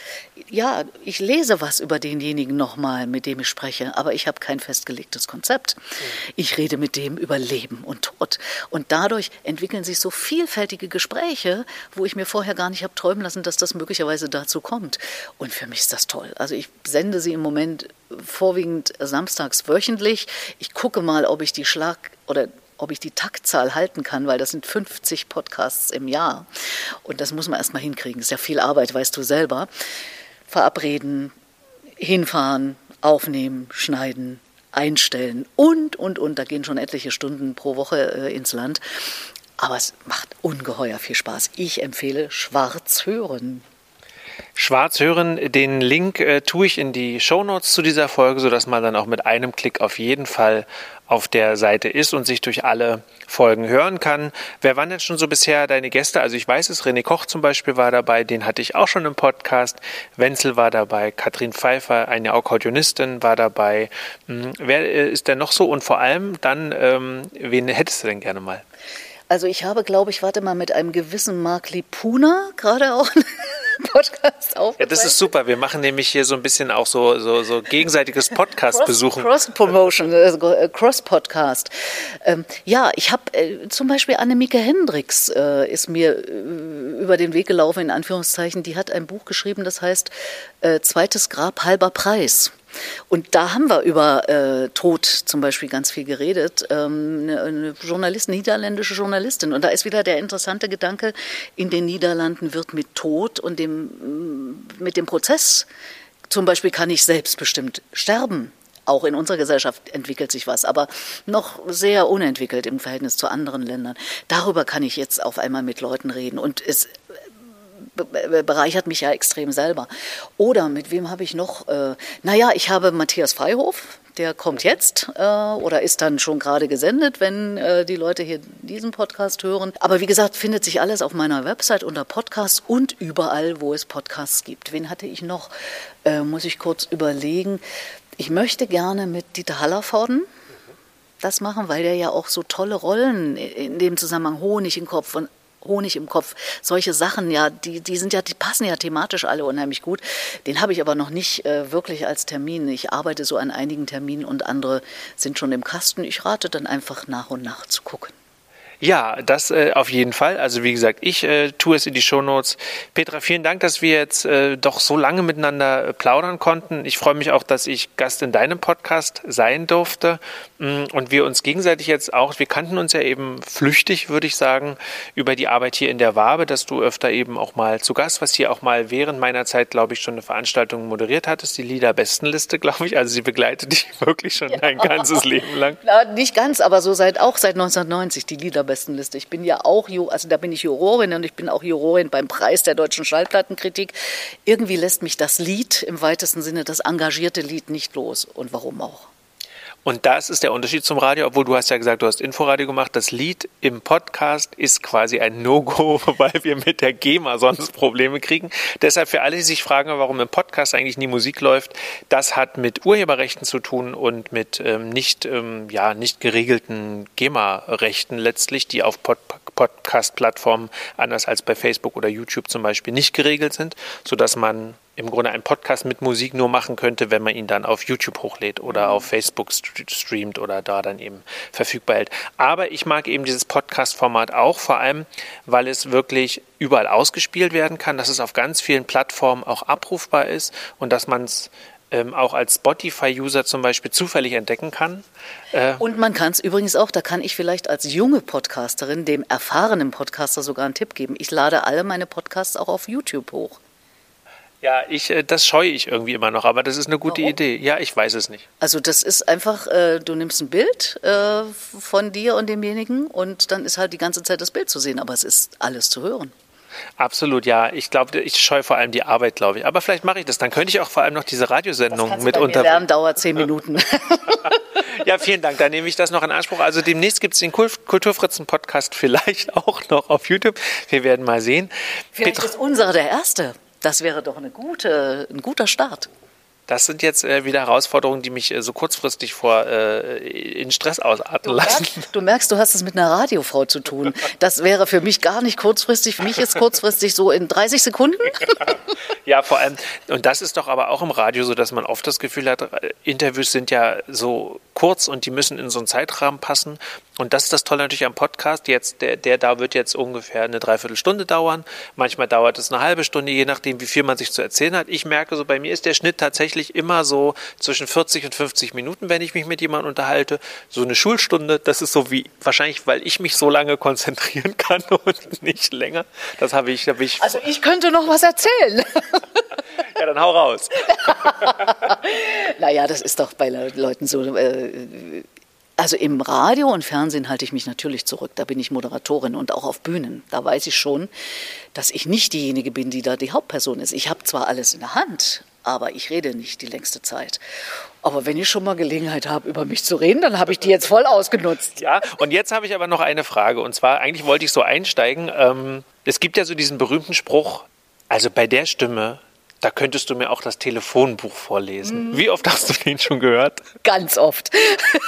Ja, ich lese was über denjenigen nochmal, mit dem ich spreche, aber ich habe kein festgelegtes Konzept. Ich rede mit dem über Leben und Tod. Und dadurch entwickeln sich so vielfältige Gespräche, wo ich mir vorher gar nicht habe träumen lassen, dass das möglicherweise dazu kommt. Und für mich ist das toll. Also ich sende sie im Moment vorwiegend samstags wöchentlich. Ich gucke mal, ob ich die Schlag oder ob ich die Taktzahl halten kann, weil das sind 50 Podcasts im Jahr. Und das muss man erstmal hinkriegen. Ist ja viel Arbeit, weißt du selber. Verabreden, hinfahren, aufnehmen, schneiden, einstellen und, und, und. Da gehen schon etliche Stunden pro Woche äh, ins Land. Aber es macht ungeheuer viel Spaß. Ich empfehle Schwarz hören. Schwarz hören, den Link äh, tue ich in die Shownotes zu dieser Folge, sodass man dann auch mit einem Klick auf jeden Fall auf der Seite ist und sich durch alle Folgen hören kann. Wer waren denn schon so bisher deine Gäste? Also ich weiß es, René Koch zum Beispiel war dabei, den hatte ich auch schon im Podcast. Wenzel war dabei, Katrin Pfeiffer, eine Akkordionistin war dabei. Hm, wer äh, ist denn noch so? Und vor allem dann, ähm, wen hättest du denn gerne mal? Also ich habe, glaube ich, warte mal, mit einem gewissen Mark Lipuna gerade auch Podcast auf. Ja, das ist super. Wir machen nämlich hier so ein bisschen auch so, so, so gegenseitiges Podcast-Besuchen. Cross-Promotion, äh, Cross-Podcast. Ähm, ja, ich habe äh, zum Beispiel Annemike Hendricks äh, ist mir äh, über den Weg gelaufen, in Anführungszeichen. Die hat ein Buch geschrieben, das heißt äh, Zweites Grab halber Preis. Und da haben wir über äh, Tod zum Beispiel ganz viel geredet. Ähm, eine, eine Journalistin, niederländische Journalistin. Und da ist wieder der interessante Gedanke, in den Niederlanden wird mit Tod und dem, mit dem Prozess, zum Beispiel kann ich selbstbestimmt sterben. Auch in unserer Gesellschaft entwickelt sich was, aber noch sehr unentwickelt im Verhältnis zu anderen Ländern. Darüber kann ich jetzt auf einmal mit Leuten reden. Und es bereichert mich ja extrem selber. Oder mit wem habe ich noch? Äh, naja, ich habe Matthias Freihof, der kommt jetzt äh, oder ist dann schon gerade gesendet, wenn äh, die Leute hier diesen Podcast hören. Aber wie gesagt, findet sich alles auf meiner Website unter Podcasts und überall, wo es Podcasts gibt. Wen hatte ich noch? Äh, muss ich kurz überlegen. Ich möchte gerne mit Dieter Hallervorden das machen, weil der ja auch so tolle Rollen in dem Zusammenhang Honig im Kopf und Honig im Kopf, solche Sachen, ja, die, die sind ja, die passen ja thematisch alle unheimlich gut. Den habe ich aber noch nicht äh, wirklich als Termin. Ich arbeite so an einigen Terminen und andere sind schon im Kasten. Ich rate dann einfach nach und nach zu gucken. Ja, das äh, auf jeden Fall. Also wie gesagt, ich äh, tue es in die Shownotes. Petra, vielen Dank, dass wir jetzt äh, doch so lange miteinander äh, plaudern konnten. Ich freue mich auch, dass ich Gast in deinem Podcast sein durfte mm, und wir uns gegenseitig jetzt auch, wir kannten uns ja eben flüchtig, würde ich sagen, über die Arbeit hier in der Wabe, dass du öfter eben auch mal zu Gast was hier auch mal während meiner Zeit, glaube ich, schon eine Veranstaltung moderiert hattest, die Liederbestenliste, glaube ich. Also sie begleitet dich wirklich schon ja. dein ganzes Leben lang. Na, nicht ganz, aber so seit auch seit 1990 die Lieder Bestenliste. Ich bin ja auch, also da bin ich Jurorin und ich bin auch Jurorin beim Preis der deutschen Schallplattenkritik. Irgendwie lässt mich das Lied im weitesten Sinne, das engagierte Lied nicht los. Und warum auch? Und das ist der Unterschied zum Radio, obwohl du hast ja gesagt, du hast Inforadio gemacht. Das Lied im Podcast ist quasi ein No-Go, weil wir mit der GEMA sonst Probleme kriegen. Deshalb für alle, die sich fragen, warum im Podcast eigentlich nie Musik läuft, das hat mit Urheberrechten zu tun und mit ähm, nicht, ähm, ja, nicht geregelten GEMA-Rechten letztlich, die auf Pod Podcast-Plattformen anders als bei Facebook oder YouTube zum Beispiel nicht geregelt sind, sodass man im Grunde einen Podcast mit Musik nur machen könnte, wenn man ihn dann auf YouTube hochlädt oder mhm. auf Facebook streamt oder da dann eben verfügbar hält. Aber ich mag eben dieses Podcast-Format auch, vor allem, weil es wirklich überall ausgespielt werden kann, dass es auf ganz vielen Plattformen auch abrufbar ist und dass man es ähm, auch als Spotify-User zum Beispiel zufällig entdecken kann. Äh und man kann es übrigens auch, da kann ich vielleicht als junge Podcasterin dem erfahrenen Podcaster sogar einen Tipp geben. Ich lade alle meine Podcasts auch auf YouTube hoch. Ja, ich, äh, das scheue ich irgendwie immer noch, aber das ist eine gute Warum? Idee. Ja, ich weiß es nicht. Also das ist einfach, äh, du nimmst ein Bild äh, von dir und demjenigen und dann ist halt die ganze Zeit das Bild zu sehen, aber es ist alles zu hören. Absolut, ja. Ich glaube, ich scheue vor allem die Arbeit, glaube ich. Aber vielleicht mache ich das. Dann könnte ich auch vor allem noch diese Radiosendung das mit unter. Lernen dauert zehn Minuten. ja, vielen Dank. Dann nehme ich das noch in Anspruch. Also demnächst gibt es den Kulturfritzen-Podcast vielleicht auch noch auf YouTube. Wir werden mal sehen. Vielleicht Petra ist unser der erste. Das wäre doch eine gute, ein guter Start. Das sind jetzt äh, wieder Herausforderungen, die mich äh, so kurzfristig vor äh, in Stress ausarten du lassen. Merkst, du merkst, du hast es mit einer Radiofrau zu tun. Das wäre für mich gar nicht kurzfristig. Für mich ist kurzfristig so in 30 Sekunden. ja, vor allem, und das ist doch aber auch im Radio so, dass man oft das Gefühl hat, Interviews sind ja so kurz und die müssen in so einen Zeitrahmen passen. Und das ist das Tolle natürlich am Podcast. Jetzt, der, der da wird jetzt ungefähr eine Dreiviertelstunde dauern. Manchmal dauert es eine halbe Stunde, je nachdem, wie viel man sich zu erzählen hat. Ich merke so, bei mir ist der Schnitt tatsächlich immer so zwischen 40 und 50 Minuten, wenn ich mich mit jemandem unterhalte. So eine Schulstunde, das ist so wie, wahrscheinlich, weil ich mich so lange konzentrieren kann und nicht länger. Das habe ich, habe ich. Also ich könnte noch was erzählen. ja, dann hau raus. naja, das ist doch bei Leuten so. Äh, also im Radio und Fernsehen halte ich mich natürlich zurück. Da bin ich Moderatorin und auch auf Bühnen. Da weiß ich schon, dass ich nicht diejenige bin, die da die Hauptperson ist. Ich habe zwar alles in der Hand, aber ich rede nicht die längste Zeit. Aber wenn ich schon mal Gelegenheit habe, über mich zu reden, dann habe ich die jetzt voll ausgenutzt. Ja, und jetzt habe ich aber noch eine Frage. Und zwar, eigentlich wollte ich so einsteigen. Ähm, es gibt ja so diesen berühmten Spruch, also bei der Stimme da könntest du mir auch das Telefonbuch vorlesen. Mhm. Wie oft hast du den schon gehört? Ganz oft.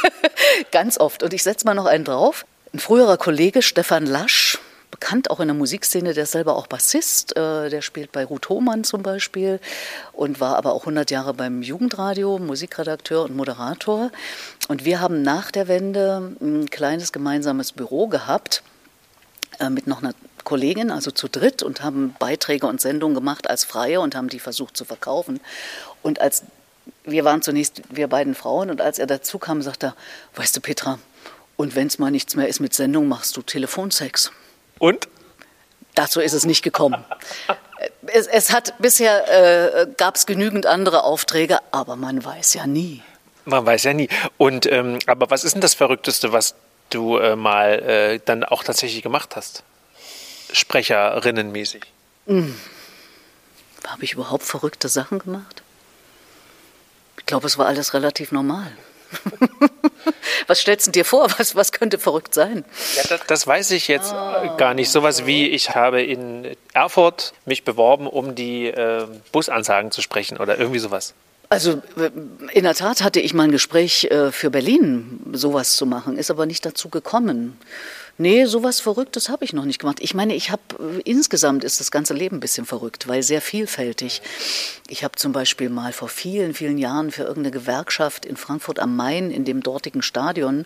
Ganz oft. Und ich setze mal noch einen drauf. Ein früherer Kollege, Stefan Lasch, bekannt auch in der Musikszene, der ist selber auch Bassist, äh, der spielt bei Ruth Hohmann zum Beispiel und war aber auch 100 Jahre beim Jugendradio, Musikredakteur und Moderator. Und wir haben nach der Wende ein kleines gemeinsames Büro gehabt äh, mit noch einer Kollegin, also zu dritt, und haben Beiträge und Sendungen gemacht als Freie und haben die versucht zu verkaufen. Und als wir waren zunächst wir beiden Frauen und als er dazu kam, sagte er, weißt du Petra, und wenn es mal nichts mehr ist mit Sendung, machst du Telefonsex. Und? Dazu ist es nicht gekommen. es, es, hat bisher äh, gab es genügend andere Aufträge, aber man weiß ja nie. Man weiß ja nie. Und ähm, aber was ist denn das Verrückteste, was du äh, mal äh, dann auch tatsächlich gemacht hast? Sprecherinnenmäßig. Hm. Habe ich überhaupt verrückte Sachen gemacht? Ich glaube, es war alles relativ normal. was stellst du dir vor? Was, was könnte verrückt sein? Ja, das, das, weiß ich jetzt oh. gar nicht. Sowas wie, ich habe in Erfurt mich beworben, um die äh, Busansagen zu sprechen oder irgendwie sowas. Also in der Tat hatte ich mal ein Gespräch äh, für Berlin, sowas zu machen, ist aber nicht dazu gekommen. Nee, sowas Verrücktes habe ich noch nicht gemacht. Ich meine, ich habe äh, insgesamt ist das ganze Leben ein bisschen verrückt, weil sehr vielfältig. Ich habe zum Beispiel mal vor vielen, vielen Jahren für irgendeine Gewerkschaft in Frankfurt am Main in dem dortigen Stadion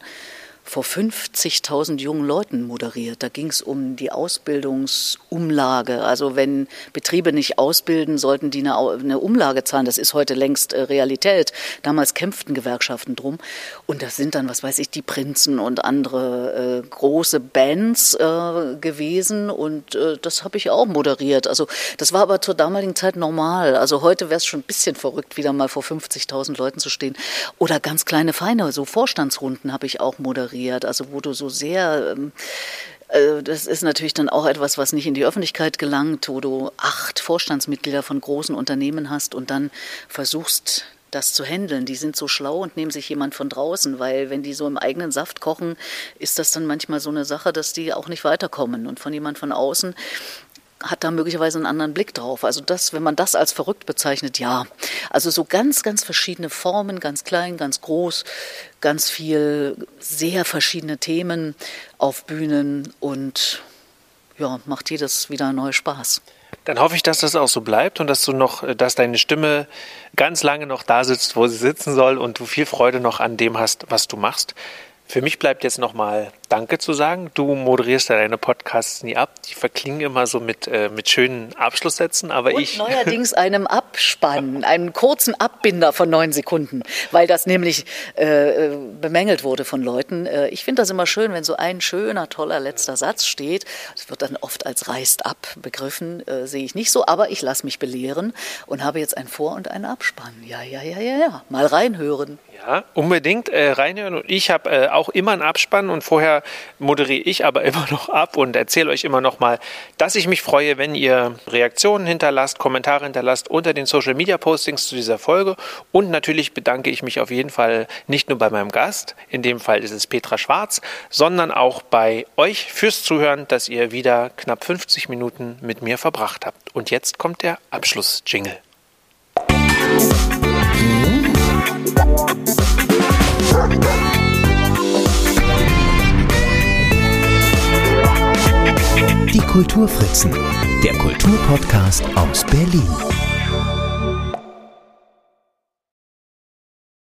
vor 50.000 jungen Leuten moderiert. Da ging es um die Ausbildungsumlage. Also wenn Betriebe nicht ausbilden, sollten die eine, eine Umlage zahlen. Das ist heute längst äh, Realität. Damals kämpften Gewerkschaften drum. Und das sind dann, was weiß ich, die Prinzen und andere äh, große Bands äh, gewesen. Und äh, das habe ich auch moderiert. Also das war aber zur damaligen Zeit normal. Also heute wäre es schon ein bisschen verrückt, wieder mal vor 50.000 Leuten zu stehen. Oder ganz kleine Feine, so Vorstandsrunden habe ich auch moderiert moderiert, also wo du so sehr ähm, äh, das ist natürlich dann auch etwas, was nicht in die Öffentlichkeit gelangt, wo du acht Vorstandsmitglieder von großen Unternehmen hast und dann versuchst, das zu handeln. Die sind so schlau und nehmen sich jemand von draußen, weil wenn die so im eigenen Saft kochen, ist das dann manchmal so eine Sache, dass die auch nicht weiterkommen. Und von jemand von außen hat da möglicherweise einen anderen Blick drauf. Also das, wenn man das als verrückt bezeichnet, ja. Also so ganz, ganz verschiedene Formen, ganz klein, ganz groß, ganz viel, sehr verschiedene Themen auf Bühnen und ja, macht jedes wieder neu Spaß. Dann hoffe ich, dass das auch so bleibt und dass du noch, dass deine Stimme ganz lange noch da sitzt, wo sie sitzen soll und du viel Freude noch an dem hast, was du machst. Für mich bleibt jetzt nochmal Danke zu sagen. Du moderierst ja deine Podcasts nie ab. Die verklingen immer so mit, äh, mit schönen Abschlusssätzen, aber Und ich. Neuerdings einem Abspann, einen kurzen Abbinder von neun Sekunden, weil das nämlich äh, bemängelt wurde von Leuten. Äh, ich finde das immer schön, wenn so ein schöner, toller letzter Satz steht. Das wird dann oft als reißt ab begriffen, äh, sehe ich nicht so, aber ich lasse mich belehren und habe jetzt ein Vor- und einen Abspann. Ja, ja, ja, ja, ja. Mal reinhören. Ja, unbedingt äh, reinhören. Und ich habe äh, auch immer einen Abspann und vorher moderiere ich aber immer noch ab und erzähle euch immer noch mal, dass ich mich freue, wenn ihr Reaktionen hinterlasst, Kommentare hinterlasst unter den Social Media Postings zu dieser Folge. Und natürlich bedanke ich mich auf jeden Fall nicht nur bei meinem Gast, in dem Fall ist es Petra Schwarz, sondern auch bei euch fürs Zuhören, dass ihr wieder knapp 50 Minuten mit mir verbracht habt. Und jetzt kommt der Abschluss-Jingle. Die Kulturfritzen, der Kulturpodcast aus Berlin.